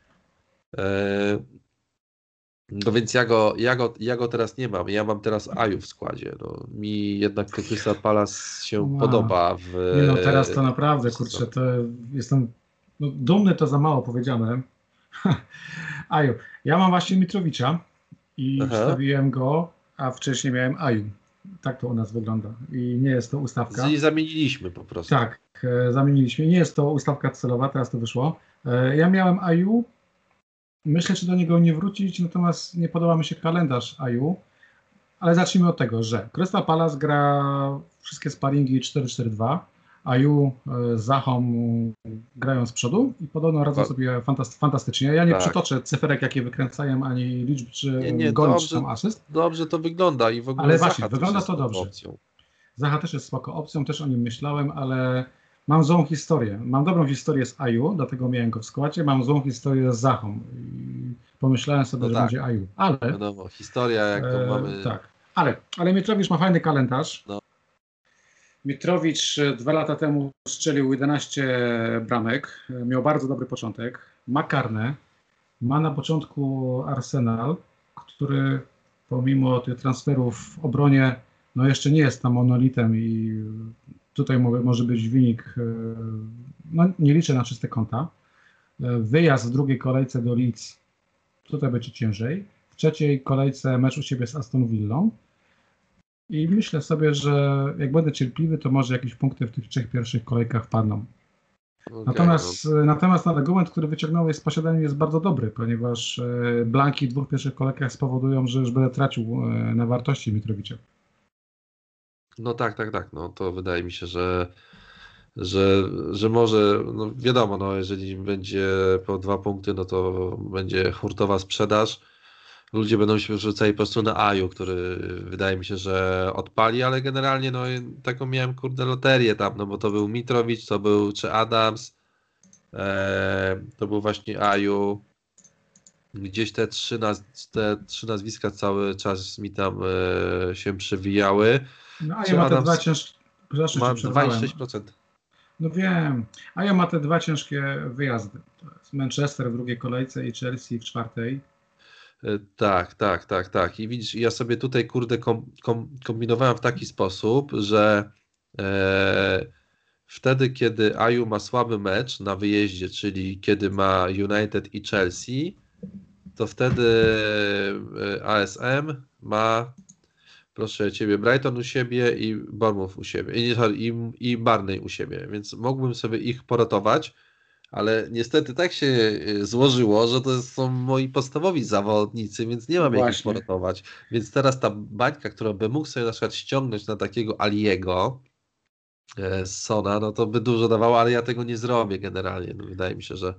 no więc ja go, ja, go, ja go teraz nie mam. Ja mam teraz Aju w składzie. No, mi jednak Crystal Palace się no. podoba. W, nie no, teraz to naprawdę, kurczę, to jestem no, dumny, to za mało powiedziane. [laughs] Aju. Ja mam właśnie Mitrowicza i Aha. wstawiłem go, a wcześniej miałem Aju. Tak to u nas wygląda. I nie jest to ustawka. I zamieniliśmy po prostu. Tak, e, zamieniliśmy. Nie jest to ustawka celowa, teraz to wyszło. E, ja miałem Aju, myślę, czy do niego nie wrócić, natomiast nie podoba mi się kalendarz Aju. Ale zacznijmy od tego, że Crystal Palace gra wszystkie sparingi 4-4-2, Aju z Zachą grają z przodu i podobno radzą sobie fantastycznie. Ja nie tak. przytoczę cyferek, jakie wykręcają, ani liczb, czy nie, nie, goli, dobrze, czy tam asyst. Dobrze to wygląda i w ogóle Ale właśnie, wygląda to dobrze. Opcją. Zacha też jest spoko opcją, też o nim myślałem, ale mam złą historię. Mam dobrą historię z Aju, dlatego miałem go w składzie, mam złą historię z Zachą. I pomyślałem sobie, no że tak. będzie Aju. Ale... Wiadomo, historia jak to e, mamy... Tak, ale, ale Mietrowicz ma fajny kalendarz. No. Mitrowicz e, dwa lata temu strzelił 11 bramek, e, miał bardzo dobry początek, ma karne, ma na początku Arsenal, który pomimo tych transferów w obronie no jeszcze nie jest tam monolitem i tutaj może być wynik, e, no nie liczę na czyste konta. Wyjazd w drugiej kolejce do Leeds, tutaj będzie ciężej. W trzeciej kolejce mecz u siebie z Aston Villą. I myślę sobie, że jak będę cierpliwy, to może jakieś punkty w tych trzech pierwszych kolejkach padną. Okay, natomiast, no. natomiast argument, który wyciągnąłeś z posiadaniem jest bardzo dobry, ponieważ e, blanki w dwóch pierwszych kolejkach spowodują, że już będę tracił e, na wartości Mitrowicza. No tak, tak, tak. No to wydaje mi się, że, że, że może, no wiadomo, no jeżeli będzie po dwa punkty, no to będzie hurtowa sprzedaż ludzie będą się rzucali po prostu na Aju, który wydaje mi się, że odpali, ale generalnie no taką miałem kurde loterię tam, no bo to był Mitrowicz, to był czy Adams, e, to był właśnie Aju. Gdzieś te trzy, naz te trzy nazwiska cały czas mi tam e, się przewijały. No a ja ma te dwa ciężkie. Ma 26%. No wiem. A ja ma te dwa ciężkie wyjazdy. Manchester w drugiej kolejce i Chelsea w czwartej. E, tak, tak, tak, tak. I widzisz, ja sobie tutaj, kurde, kom, kom, kombinowałem w taki sposób, że e, wtedy, kiedy Aju ma słaby mecz na wyjeździe, czyli kiedy ma United i Chelsea, to wtedy e, ASM ma, proszę ciebie, Brighton u siebie i Bournemouth u siebie, i, i, i Barney u siebie, więc mógłbym sobie ich poratować ale niestety tak się y, złożyło, że to są moi podstawowi zawodnicy, więc nie mam jak ich poratować. Więc teraz ta bańka, którą bym mógł sobie na przykład ściągnąć na takiego Aliego e, Sona, no to by dużo dawało, ale ja tego nie zrobię generalnie. No, wydaje mi się, że.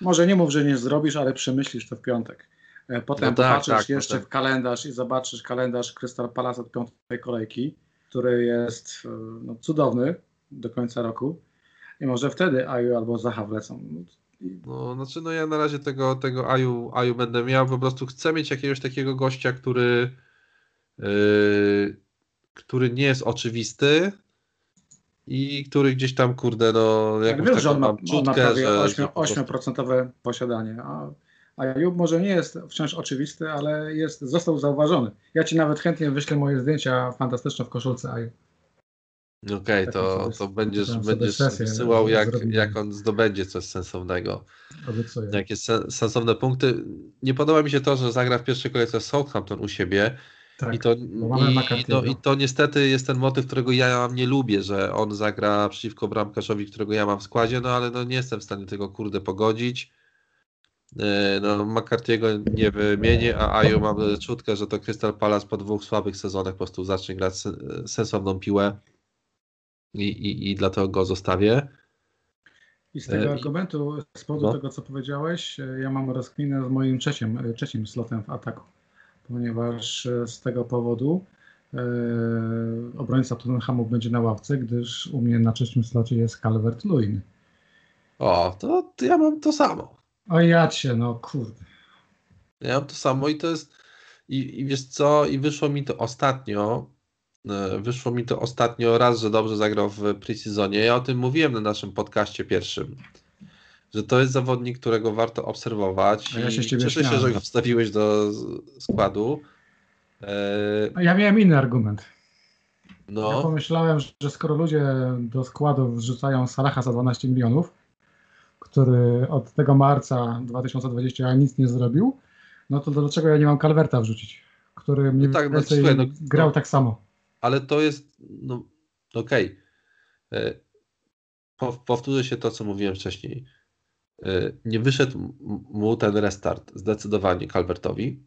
Może nie mów, że nie zrobisz, ale przemyślisz to w piątek. E, potem no tak, popatrzysz tak, jeszcze potem. w kalendarz i zobaczysz kalendarz Crystal Palace od piątej kolejki, który jest e, no, cudowny do końca roku i może wtedy Aju albo Zaha wlecą. No, znaczy, no ja na razie tego, tego Aju, Aju będę miał, po prostu chcę mieć jakiegoś takiego gościa, który yy, który nie jest oczywisty i który gdzieś tam, kurde, no jakąś wiesz, że on ma, on ma prawie że, 8%, 8% posiadanie, a, a Jub może nie jest wciąż oczywisty, ale jest, został zauważony. Ja Ci nawet chętnie wyślę moje zdjęcia fantastyczne w koszulce Aju. Okej, okay, to, to będziesz, będziesz wysyłał, jak, jak on zdobędzie coś sensownego. Jakie sensowne punkty. Nie podoba mi się to, że zagra w pierwszej kolejce Southampton u siebie. Tak, I, to, i, no, I to niestety jest ten motyw, którego ja nie lubię, że on zagra przeciwko bramkarzowi, którego ja mam w składzie, no ale no, nie jestem w stanie tego kurde pogodzić. E, no, McCarthy'ego nie wymienię, a Aju mam czutkę, że to Crystal Palace po dwóch słabych sezonach po prostu zacznie grać sensowną piłę i, i, i dlatego go zostawię. I z tego e, argumentu, z powodu no. tego, co powiedziałeś, e, ja mam rozkminę z moim trzecim, trzecim slotem w ataku, ponieważ z tego powodu e, obrońca Tottenhamu będzie na ławce, gdyż u mnie na trzecim slocie jest Calvert-Lewin. O, to, to, ja mam to samo. O ja cię, no kurde. Ja mam to samo i to jest, i, i wiesz co, i wyszło mi to ostatnio, E, wyszło mi to ostatnio raz, że dobrze zagrał w preseasonie. Ja o tym mówiłem na naszym podcaście pierwszym, że to jest zawodnik, którego warto obserwować. A ja się cieszę się, że go wstawiłeś do składu. E... Ja miałem inny argument. No. Ja pomyślałem, że skoro ludzie do składu wrzucają Salaha za 12 milionów, który od tego marca 2020 nic nie zrobił, no to dlaczego ja nie mam Calverta wrzucić, który mnie no tak, no, słuchaj, no, grał no, tak samo ale to jest, no okej. Okay. E, powtórzę się to, co mówiłem wcześniej. nie wyszedł mu ten restart zdecydowanie Calvertowi,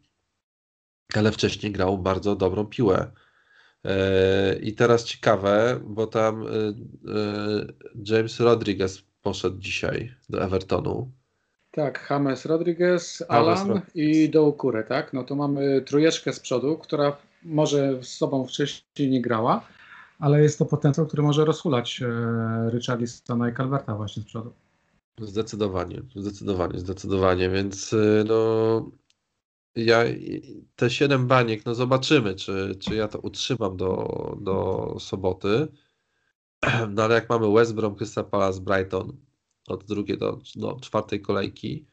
ale wcześniej grał bardzo dobrą piłę. I teraz ciekawe, bo tam James Rodriguez poszedł dzisiaj do Evertonu. Tak, James Rodriguez, Alan Rodriguez. i Doucoure, tak? No to mamy trójeczkę z przodu, która może z sobą wcześniej nie grała, ale jest to potencjał, który może rozhulać e, Richarlisona i Calverta właśnie z przodu. Zdecydowanie, zdecydowanie, zdecydowanie, więc e, no ja te 7 baniek, no zobaczymy, czy, czy ja to utrzymam do, do soboty. [clears throat] No ale jak mamy West Brom, Crystal Palace, Brighton od drugiej do, czwartej kolejki,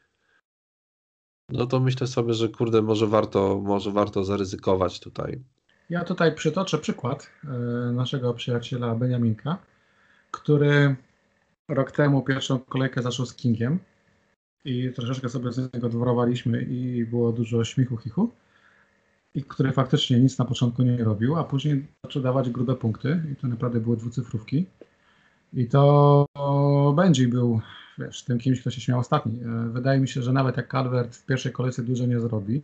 no to myślę sobie, że kurde, może warto, może warto zaryzykować tutaj. Ja tutaj przytoczę przykład e, naszego przyjaciela Beniaminka, który rok temu pierwszą kolejkę zaczął z Kingiem i troszeczkę sobie z niego dworowaliśmy i było dużo śmiechu, chichu i który faktycznie nic na początku nie robił, a później zaczął dawać grube punkty i to naprawdę były dwucyfrówki. I to będzie był wiesz, tym kimś, kto się śmiał ostatni. E, wydaje mi się, że nawet jak Calvert w pierwszej kolejce dużo nie zrobi,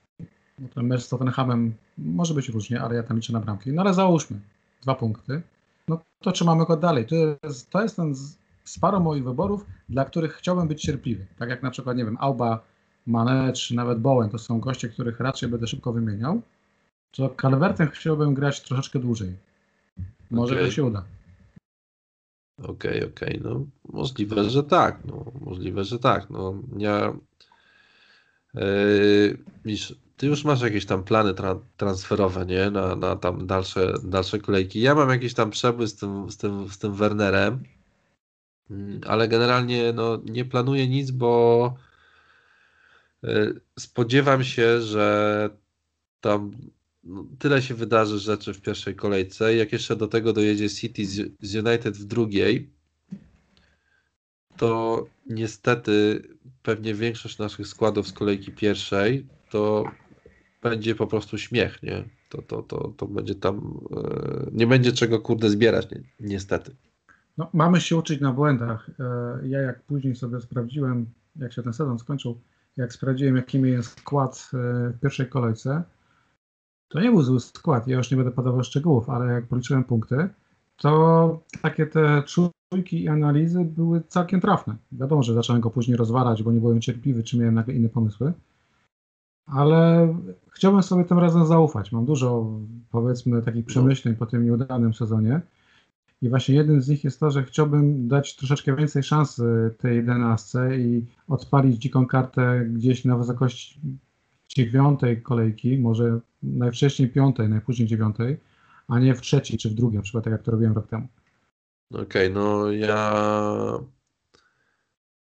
no ten mecz z Tottenhamem może być różnie, ale ja tam liczę na bramki. No ale załóżmy, dwa punkty, no to trzymamy go dalej. To jest, to jest ten z parą moich wyborów, dla których chciałbym być cierpliwy. Tak jak na przykład, nie wiem, Auba, Mane czy nawet Bowen, to są goście, których raczej będę szybko wymieniał, to Calvertem chciałbym grać troszeczkę dłużej. Może okay. to się uda. Okej, okay, okej, okay. no możliwe, że tak, no możliwe, że tak, no ja yy, wiesz, ty już masz jakieś tam plany tra transferowe, nie, na, na tam dalsze, dalsze kolejki, ja mam jakiś tam przebłysk z tym, z tym, z tym Wernerem, mm, ale generalnie no nie planuję nic, bo yy, spodziewam się, że tam no, tyle się wydarzy rzeczy w pierwszej kolejce. Jak jeszcze do tego dojedzie City z United w drugiej, to niestety pewnie większość naszych składów z kolejki pierwszej to będzie po prostu śmiech, nie? To, to, to, to będzie tam, e, nie będzie czego kurde zbierać, ni niestety. No, mamy się uczyć na błędach. E, ja jak później sobie sprawdziłem, jak się ten sezon skończył, jak sprawdziłem, jaki jest skład e, w pierwszej kolejce, to nie był zły skład. Ja już nie będę podawał szczegółów, ale jak policzyłem punkty, to takie te czujki i analizy były całkiem trafne. Wiadomo, że zacząłem go później rozwalać, bo nie byłem cierpliwy, czy miałem nagle inne pomysły. Ale chciałbym sobie tym razem zaufać. Mam dużo, powiedzmy, takich no. przemyśleń po tym nieudanym sezonie. I właśnie jednym z nich jest to, że chciałbym dać troszeczkę więcej szansy tej jedenastce i odpalić dziką kartę gdzieś na wysokości dziewiątej kolejki, może najwcześniej piątej, najpóźniej dziewiątej, a nie w trzeciej czy w drugiej, na przykład tak jak to robiłem rok temu. Okej, okay, no ja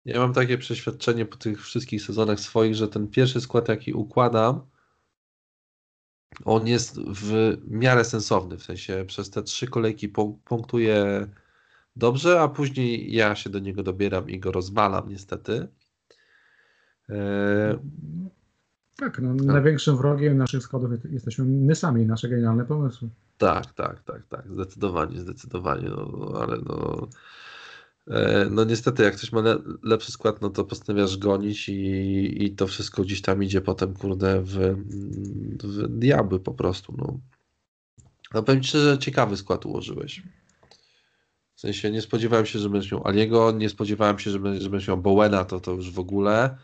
ja mam takie przeświadczenie po tych wszystkich sezonach swoich, że ten pierwszy skład, jaki układam, on jest w miarę sensowny, w sensie przez te trzy kolejki punktuje dobrze, a później ja się do niego dobieram i go rozmalam niestety. Tak, no, tak. największym wrogiem naszych składów jesteśmy my sami, nasze genialne pomysły. Tak, tak, tak, tak, zdecydowanie, zdecydowanie, no, ale no, e, no niestety jak ktoś ma le, lepszy skład, no to postanawiasz gonić i, i to wszystko gdzieś tam idzie potem, kurde, w, w diabły po prostu, no. No powiem Ci że ciekawy skład ułożyłeś. W sensie nie spodziewałem się, że będziesz miał Aliego, nie spodziewałem się, że będziesz miał Bowena, to to już w ogóle.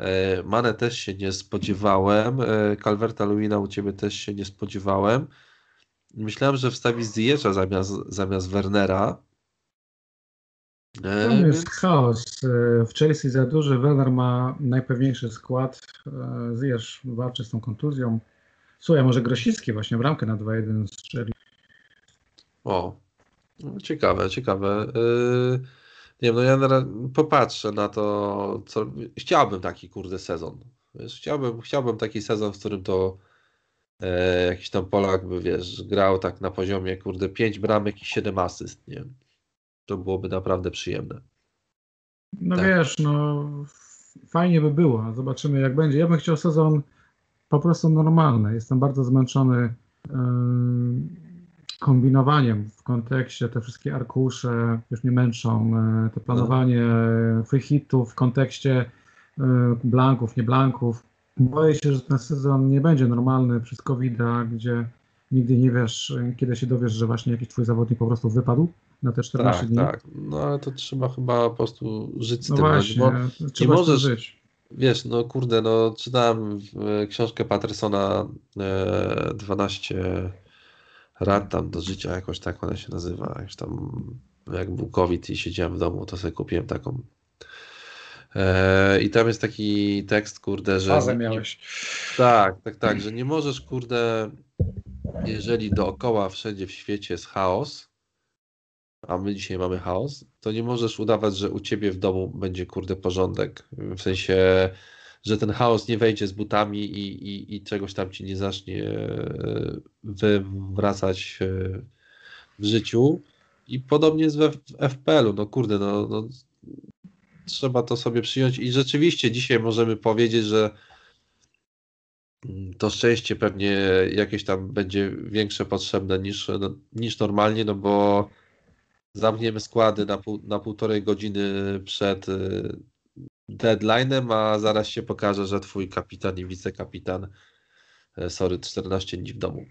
E, Mane też się nie spodziewałem. E, Calverta Luina u Ciebie też się nie spodziewałem. Myślałem, że wstawi Ziyech'a zamiast, zamiast Wernera. E, to jest więc... chaos. W Chelsea za duży. Werner ma najpewniejszy skład. Ziyech walczy z tą kontuzją. Słuchaj, może Grosicki właśnie bramkę na 2-1 strzeli. O, no, ciekawe, ciekawe. Yy... Nie wiem, no ja na, popatrzę na to, co chciałbym taki kurde sezon. Wiesz, chciałbym, chciałbym taki sezon, w którym to e, jakiś tam Polak by, wiesz, grał tak na poziomie kurde 5 bramek i 7 asyst, nie? To byłoby naprawdę przyjemne. No tak. wiesz, no fajnie by było. Zobaczymy jak będzie. Ja bym chciał sezon po prostu normalny. Jestem bardzo zmęczony yy, kombinowaniem w kontekście te wszystkie arkusze już mnie męczą, e, to planowanie free hitów w kontekście e, blanków, nie blanków. Boję się, że ten sezon nie będzie normalny przez covid gdzie nigdy nie wiesz, kiedy się dowiesz, że właśnie jakiś twój zawodnik po prostu wypadł na te 14 tak, dni. Tak, no ale to trzeba chyba po prostu żyć z no tym. No właśnie, bo nie możesz żyć. Wiesz, no kurde, no czytałem książkę Pattersona e, 12 rad tam do życia, jakoś tak ona się nazywa. Jakoś tam, jak był COVID i siedziałem w domu, to sobie kupiłem taką. E, I tam jest taki tekst, kurde, że. Fazę miałeś. Tak, tak, tak, że nie możesz, kurde, jeżeli dookoła wszędzie w świecie jest chaos, a my dzisiaj mamy chaos, to nie możesz udawać, że u ciebie w domu będzie, kurde, porządek. W sensie że ten chaos nie wejdzie z butami i, i, i czegoś tam ci nie zacznie e, wywracać e, w życiu. I podobnie jest w FPL-u. No kurde, no, no, trzeba to sobie przyjąć. I rzeczywiście dzisiaj możemy powiedzieć, że to szczęście pewnie jakieś tam będzie większe potrzebne niż, no, niż normalnie, no bo zamkniemy składy na, pół, na półtorej godziny przed e, deadline'em, a zaraz się pokaże, że twój kapitan i wicekapitan e, sorry, 14 dni w domu.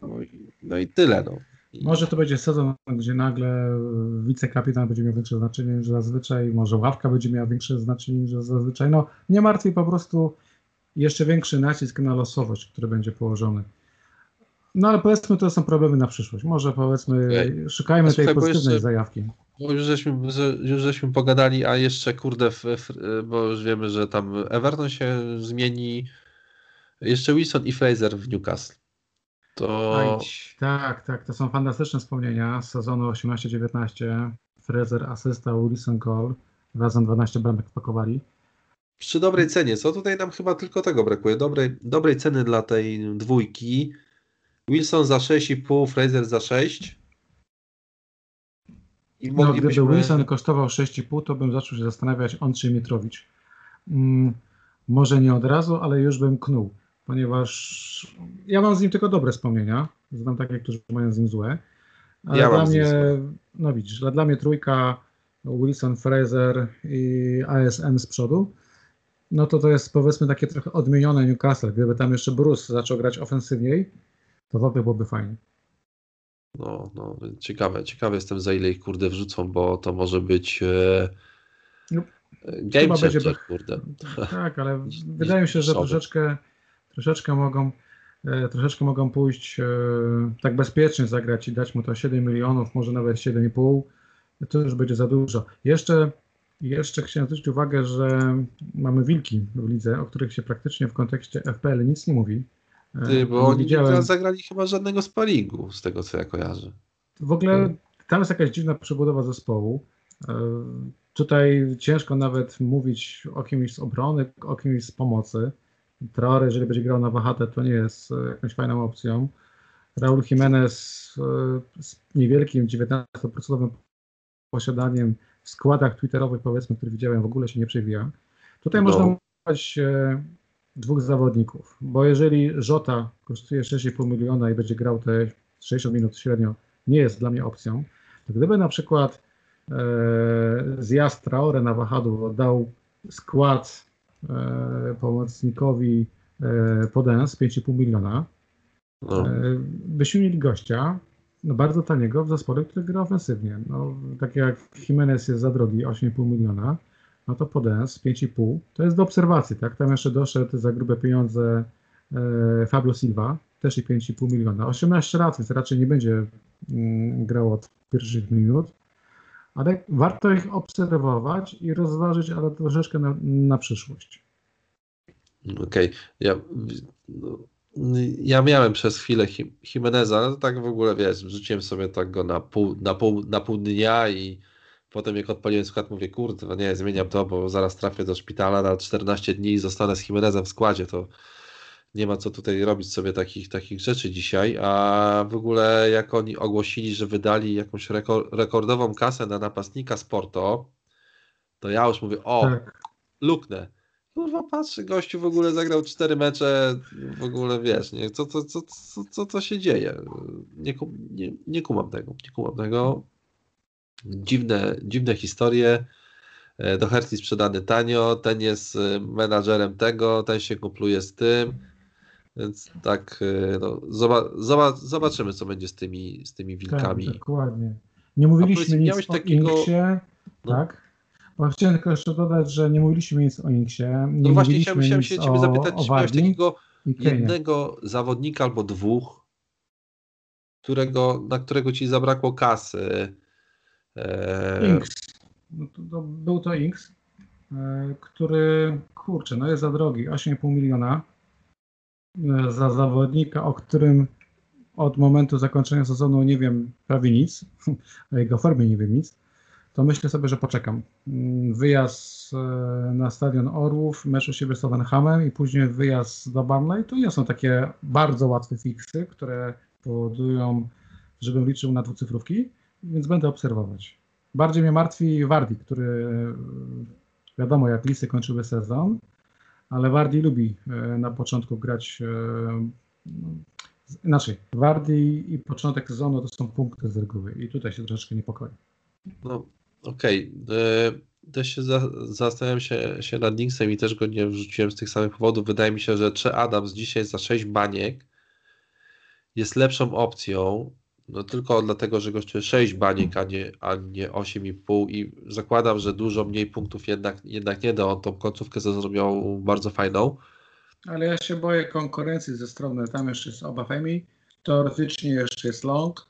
No i, no i tyle. No. I... Może to będzie sezon, gdzie nagle wicekapitan będzie miał większe znaczenie niż zazwyczaj, może ławka będzie miała większe znaczenie niż zazwyczaj. No nie martwi po prostu jeszcze większy nacisk na losowość, który będzie położony. No ale powiedzmy, to są problemy na przyszłość. Może powiedzmy, szukajmy tej pozytywnej jeszcze, zajawki. Bo już żeśmy, już żeśmy pogadali, a jeszcze kurde, bo już wiemy, że tam Everton się zmieni. Jeszcze Wilson i Fraser w Newcastle. To... Tak, tak, to są fantastyczne wspomnienia z sezonu 18-19. Fraser asysta, Wilson gol. Razem 12 bramek wpakowali. Przy dobrej cenie, co tutaj nam chyba tylko tego brakuje. Dobrej, dobrej ceny dla tej dwójki. Wilson za 6,5, Fraser za 6. I no, gdyby Wilson kosztował 6,5, to bym zaczął się zastanawiać on czy Mitrowicz. Hmm, może nie od razu, ale już bym knuł, ponieważ ja mam z nim tylko dobre wspomnienia. Znam takie, którzy mają z nim złe. Ale ja dla mnie, no widzisz, dla, dla mnie trójka Wilson, Fraser i ASM z przodu, no to to jest powiedzmy takie trochę odmienione Newcastle. Gdyby tam jeszcze Bruce zaczął grać ofensywniej, to w ogóle byłoby fajnie. No, no, ciekawe, ciekawe jestem za ile ich kurde wrzucą, bo to może być e, no, game changer, będzie... kurde. [laughs] Tak, ale [laughs] wydaje mi się, że troszeczkę, troszeczkę mogą e, troszeczkę mogą pójść e, tak bezpiecznie zagrać i dać mu to 7 milionów, może nawet 7,5. To już będzie za dużo. Jeszcze, jeszcze chciałem zwrócić uwagę, że mamy wilki w lidze, o których się praktycznie w kontekście FPL nic nie mówi. Ty, bo oni widziałem... nie zagrali chyba żadnego sparingu, z tego co ja kojarzę. W ogóle tam jest jakaś dziwna przebudowa zespołu. E, tutaj ciężko nawet mówić o kimś z obrony, o kimś z pomocy. Traore, jeżeli będzie grał na wahate, to nie jest e, jakąś fajną opcją. Raul Jimenez e, z niewielkim 19% posiadaniem w składach twitterowych, powiedzmy, które widziałem, w ogóle się nie przewija. Tutaj no. można mówić dwóch zawodników, bo jeżeli Żota kosztuje 6,5 miliona i będzie grał te 60 minut średnio, nie jest dla mnie opcją, to gdyby na przykład e, zjazd Traore na wahadło dał skład e, pomocnikowi e, Podens 5,5 miliona, no. e, byśmy mieli gościa no, bardzo taniego w zespole, który gra ofensywnie. No, tak jak Jimenez jest za drogi 8,5 miliona, no to Podens 5,5 to jest do obserwacji, tak? Tam jeszcze doszedł za grube pieniądze e, Fabio Silva, też i 5,5 miliona. 18 lat, więc raczej nie będzie mm, grał od pierwszych minut, ale warto ich obserwować i rozważyć, ale troszeczkę na, na przyszłość. Okej, okay. ja, ja miałem przez chwilę Jimeneza, no tak w ogóle wiesz, wrzuciłem sobie tak go na pół, na pół, na pół dnia i Potem jak odpaliłem skład, mówię, kurde, no nie, zmieniam to, bo zaraz trafię do szpitala na 14 dni i zostanę z Jimenezem w składzie, to nie ma co tutaj robić sobie takich, takich rzeczy dzisiaj, a w ogóle jak oni ogłosili, że wydali jakąś rekordową kasę na napastnika Sporto, to ja już mówię, o, tak. luknę. kurwa patrzy, gościu w ogóle zagrał cztery mecze, w ogóle wiesz, nie, co, co, co, co, co, co się dzieje? Nie, nie, nie kumam tego, nie kumam tego. Dziwne, dziwne historie. E, do Hertz sprzedany tanio, ten jest e, menadżerem tego, ten się kupluje z tym. Więc tak, e, no, zobac, zobaczymy, co będzie z tymi, z tymi wilkami. Tak, dokładnie. Nie mówiliśmy nic o takiego... Inksie, no. tak? Bo chciałem tylko jeszcze dodać, że nie mówiliśmy nic o Inksie. No właśnie chciałem, chciałem się ciebie zapytać, czy miałeś takiego jednego zawodnika albo dwóch, którego, na którego ci zabrakło kasy. Eee... Inks. No to, to, był to Inks, e, który, kurczę, no jest za drogi, 8,5 miliona e, za zawodnika, o którym od momentu zakończenia sezonu nie wiem prawie nic, [laughs] o jego formie nie wiem nic to myślę sobie, że poczekam. Mm, wyjazd e, na stadion Orłów, mecz u siebie z Tottenhamem i później wyjazd do Barnley, to nie są takie bardzo łatwe fiksy, które powodują, żebym liczył na dwucyfrówki, więc będę obserwować. Bardziej mnie martwi Wardi, który e, wiadomo jak listy kończyły sezon, ale Wardi lubi e, na początku grać no, inaczej. Wardi i początek sezonu to są punkty z reguły i tutaj się troszeczkę niepokoi. No, Okej. Okay. Też się za, zastanawiam się, się nad Nixem i też go nie wrzuciłem z tych samych powodów. Wydaje mi się, że Cze Adams dzisiaj za 6 baniek jest lepszą opcją, no tylko dlatego, że gościuje 6 baniek, a nie, a nie 8,5 i zakładam, że dużo mniej punktów jednak, jednak nie da. On tą końcówkę zrobił bardzo fajną. Ale ja się boję konkurencji ze strony, tam jeszcze jest Obafemi, teoretycznie jeszcze jest Long,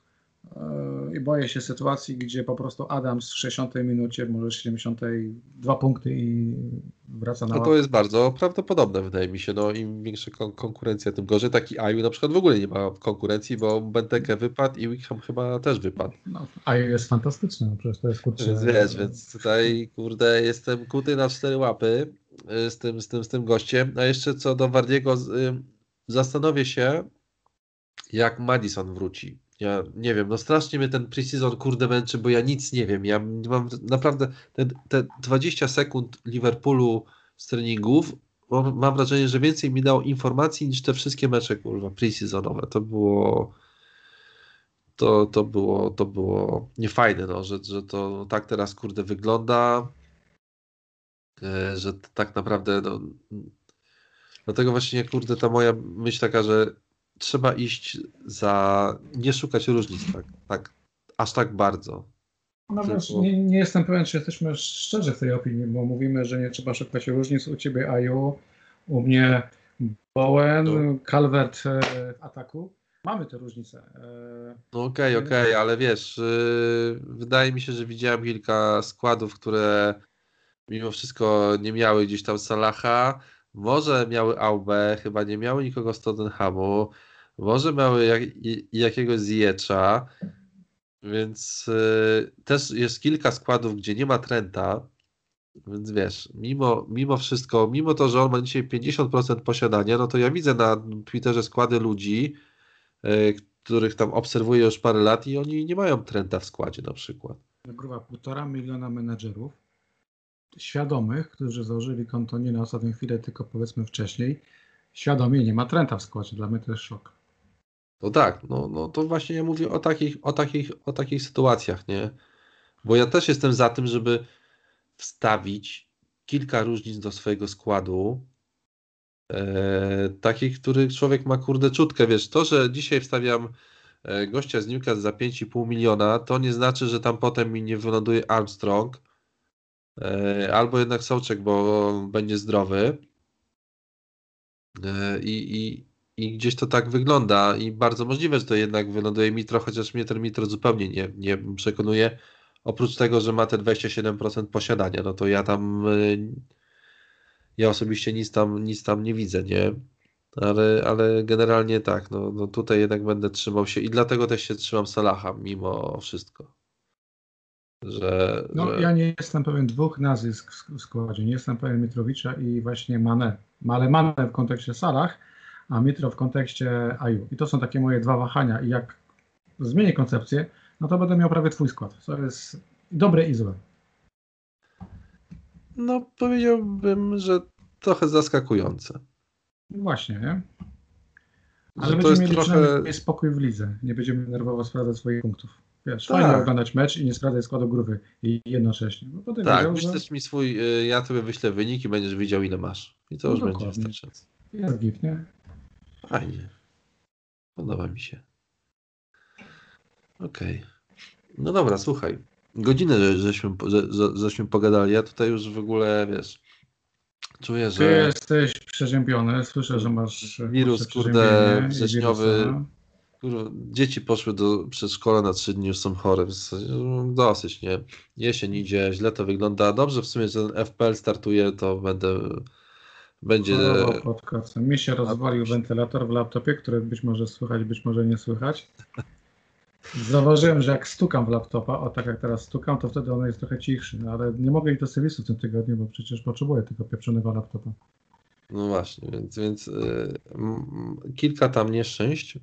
i boję się sytuacji, gdzie po prostu Adams w 60 minucie, może 70 dwa punkty i wraca na No to jest bardzo prawdopodobne, wydaje mi się. No, Im większa kon konkurencja, tym gorzej. Taki Aju na przykład w ogóle nie ma konkurencji, bo Benteke wypadł i Wickham chyba też wypadł. No, Aju jest fantastyczny, no przecież to jest kurczę. Wiesz, więc tutaj kurde jestem kuty na cztery łapy y, z tym, z tym, z tym gościem. A jeszcze co do Wardiego, y, zastanowię się, jak Madison wróci ja nie wiem, no strasznie mnie ten preseason kurde męczy, bo ja nic nie wiem. Ja mam naprawdę te, te 20 sekund Liverpoolu z treningów, mam, wrażenie, że więcej mi dało informacji niż te wszystkie mecze kurwa preseasonowe. To było to, to było to było niefajne, no, że, że to tak teraz kurde wygląda, e, że tak naprawdę no, dlatego właśnie kurde ta moja myśl taka, że trzeba iść za. nie szukać różnic tak, tak aż tak bardzo. No wiesz, nie, nie, jestem pewien, czy jesteśmy szczerzy w tej opinii, bo mówimy, że nie trzeba szukać różnic. U ciebie Aju, u mnie Bowen, no. Calvert e, w ataku. Mamy te różnice. E, no okej, okay, okej, okay, ale wiesz, yy, wydaje mi się, że widziałem kilka składów, które mimo wszystko nie miały gdzieś tam Salaha. Może miały Aubę, chyba nie miały nikogo z Tottenhamu. Może miały jak, jakiegoś zjecza, więc y, też jest kilka składów, gdzie nie ma Trenta, więc wiesz, mimo, mimo wszystko, mimo to, że on ma dzisiaj 50% posiadania, no to ja widzę na Twitterze składy ludzi, y, których tam obserwuję już parę lat i oni nie mają Trenta w składzie na przykład. Półtora miliona menedżerów świadomych, którzy założyli konto nie na ostatnią chwilę, tylko powiedzmy wcześniej, świadomie nie ma Trenta w składzie. Dla mnie to jest szok. No tak, no, no to właśnie ja mówię o takich, o, takich, o takich sytuacjach, nie? Bo ja też jestem za tym, żeby wstawić kilka różnic do swojego składu, e, takich, których człowiek ma kurde czutkę, wiesz, to, że dzisiaj wstawiam e, gościa z Newcastle za 5,5 miliona, to nie znaczy, że tam potem mi nie wyląduje Armstrong, e, albo jednak Sołczek, bo będzie zdrowy. E, I, i, i gdzieś to tak wygląda i bardzo możliwe, że to jednak wyląduje Mitro, chociaż mnie ten Mitro zupełnie nie, nie przekonuje. Oprócz tego, że ma te 27% posiadania, no to ja tam y, ja osobiście nic tam, nic tam nie widzę, nie? Ale, ale generalnie tak, no, no tutaj jednak będę trzymał się i dlatego też się trzymam Salaha mimo wszystko. Że, no, że... Ja nie jestem pewien dwóch nazwisk w składzie. Nie jestem pewien Mitrowicza i właśnie Mane. Ale Mane w kontekście Salah, a Mitro w kontekście Aju. I to są takie moje dwa wahania. I jak zmienię koncepcję, no to będę miał prawie twój skład. To jest dobre i złe. No powiedziałbym, że trochę zaskakujące. No właśnie, nie? Że Ale to będziemy mieli trochę- spokój w lidze. Nie będziemy nerwowo sprawdzać swoich punktów. Wiesz, Tak. fajnie oglądać mecz i nie sprawdzać składu grupy i jednocześnie. Bo potem Tak, wiedział, że wyślesz mi swój, y, ja tobie wyślę wynik i będziesz wiedział ile masz. I to No już będzie dokładnie. wystarczające. jest git, nie? Fajnie. Podoba mi się. Okej. No dobra, słuchaj. Godzinę że- żeśmy, że, że, żeśmy pogadali, ja tutaj już w ogóle, wiesz, czuję, Ty że jesteś przeziębiony, słyszę, że masz Wirus, kurde, wrześniowy. kurwa, dzieci poszły do przedszkola na trzy dni, już są chore. no, Dosyć, nie? Jesień idzie, źle to wygląda. Dobrze w sumie, że ten FPL startuje, to będę, będzie... Chorował pod kocem. Mi się rozwalił wentylator w laptopie, który być może słychać, być może nie słychać. Zauważyłem, że jak stukam w laptopa, o tak jak teraz stukam, to wtedy on jest trochę cichszy, no, ale nie mogę iść do serwisu w tym tygodniu, bo przecież potrzebuję tego pieprzonego laptopa. No właśnie, więc, więc y, kilka tam nieszczęść y,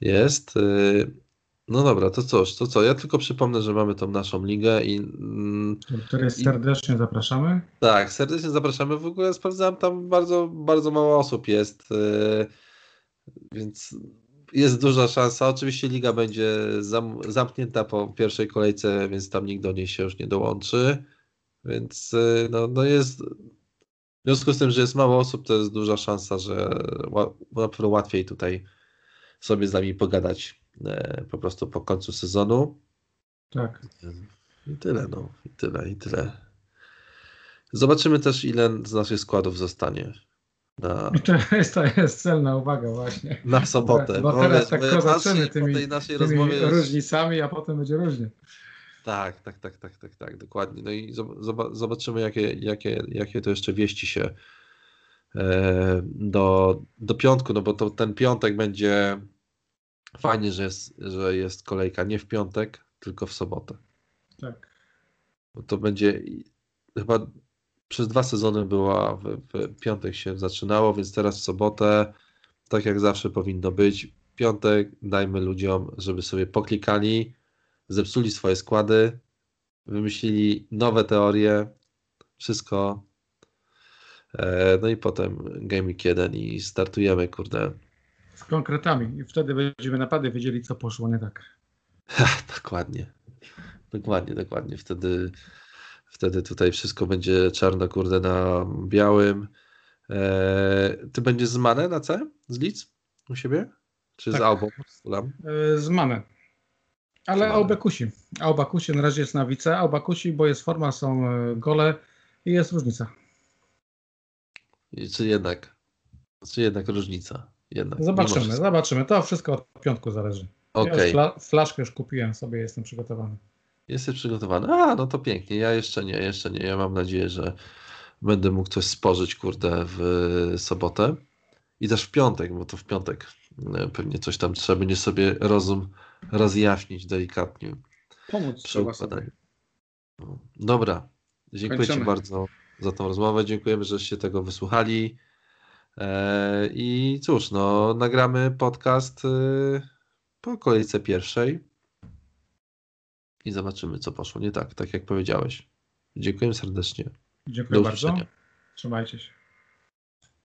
jest. Y, no dobra, to cóż, to co? Ja tylko przypomnę, że mamy tą naszą ligę i mm, Do której I- serdecznie zapraszamy. tak, serdecznie zapraszamy. W ogóle sprawdzałem, tam bardzo, bardzo mało osób jest, y, więc jest duża szansa. Oczywiście liga będzie zam, zamknięta po pierwszej kolejce, więc tam nikt do niej się już nie dołączy. Więc y, no, no jest. W związku z tym, że jest mało osób, to jest duża szansa, że ła- łatwiej tutaj sobie z nami pogadać po prostu po końcu sezonu. Tak. I tyle, no. I tyle, i tyle. Zobaczymy też, ile z naszych składów zostanie na, [laughs] to jest, to jest celna uwaga właśnie. na sobotę. Bo teraz wiesz, tak bo kozaczymy tymi, tej naszej tymi rozmowie. różnicami, a potem będzie różnie. Tak, tak, tak, tak, tak, tak, dokładnie. No i zob- zoba- zobaczymy, jakie, jakie, jakie to jeszcze wieści się e, do, do piątku, no bo to ten piątek będzie fajnie, że jest, że jest kolejka nie w piątek, tylko w sobotę. Tak. Bo to będzie chyba przez dwa sezony była w, w piątek się zaczynało, więc teraz w sobotę, tak jak zawsze powinno być. Piątek dajmy ludziom, żeby sobie poklikali, zepsuli swoje składy, wymyślili nowe teorie, wszystko. E, No i potem Game Week 1 i startujemy, kurde. Z konkretami. I wtedy będziemy naprawdę wiedzieli, co poszło nie tak. [laughs] Dokładnie. Dokładnie, dokładnie. Wtedy, wtedy tutaj wszystko będzie czarno, kurde, na białym. E, ty będziesz z Mane na C? Z Leeds? U siebie? Czy z Tak. Albą? Z? Yy, Z. Ale. Aube kusi. Auba kusi na razie jest na wice. Auba kusi, bo jest forma, są e, gole i jest różnica. I Czy jednak, czy jednak różnica? Jednak. Zobaczymy, zobaczymy. To wszystko od piątku zależy. Ja Okej. już fla flaszkę już kupiłem sobie, jestem przygotowany. Jesteś przygotowany? A, no to pięknie. Ja jeszcze nie, jeszcze nie. Ja mam nadzieję, że będę mógł coś spożyć, kurde, w sobotę. I też w piątek, bo to w piątek e, pewnie coś tam trzeba będzie sobie rozum rozjaśnić delikatnie Pomóc przy układaniu. Dobra. Dziękuję Ci Kończymy. bardzo za tą rozmowę. Dziękujemy, żeście tego wysłuchali. E, I cóż, no, nagramy podcast e, po kolejce pierwszej i zobaczymy, co poszło nie tak, tak jak powiedziałeś. Dziękuję serdecznie. Dziękuję bardzo. Trzymajcie się.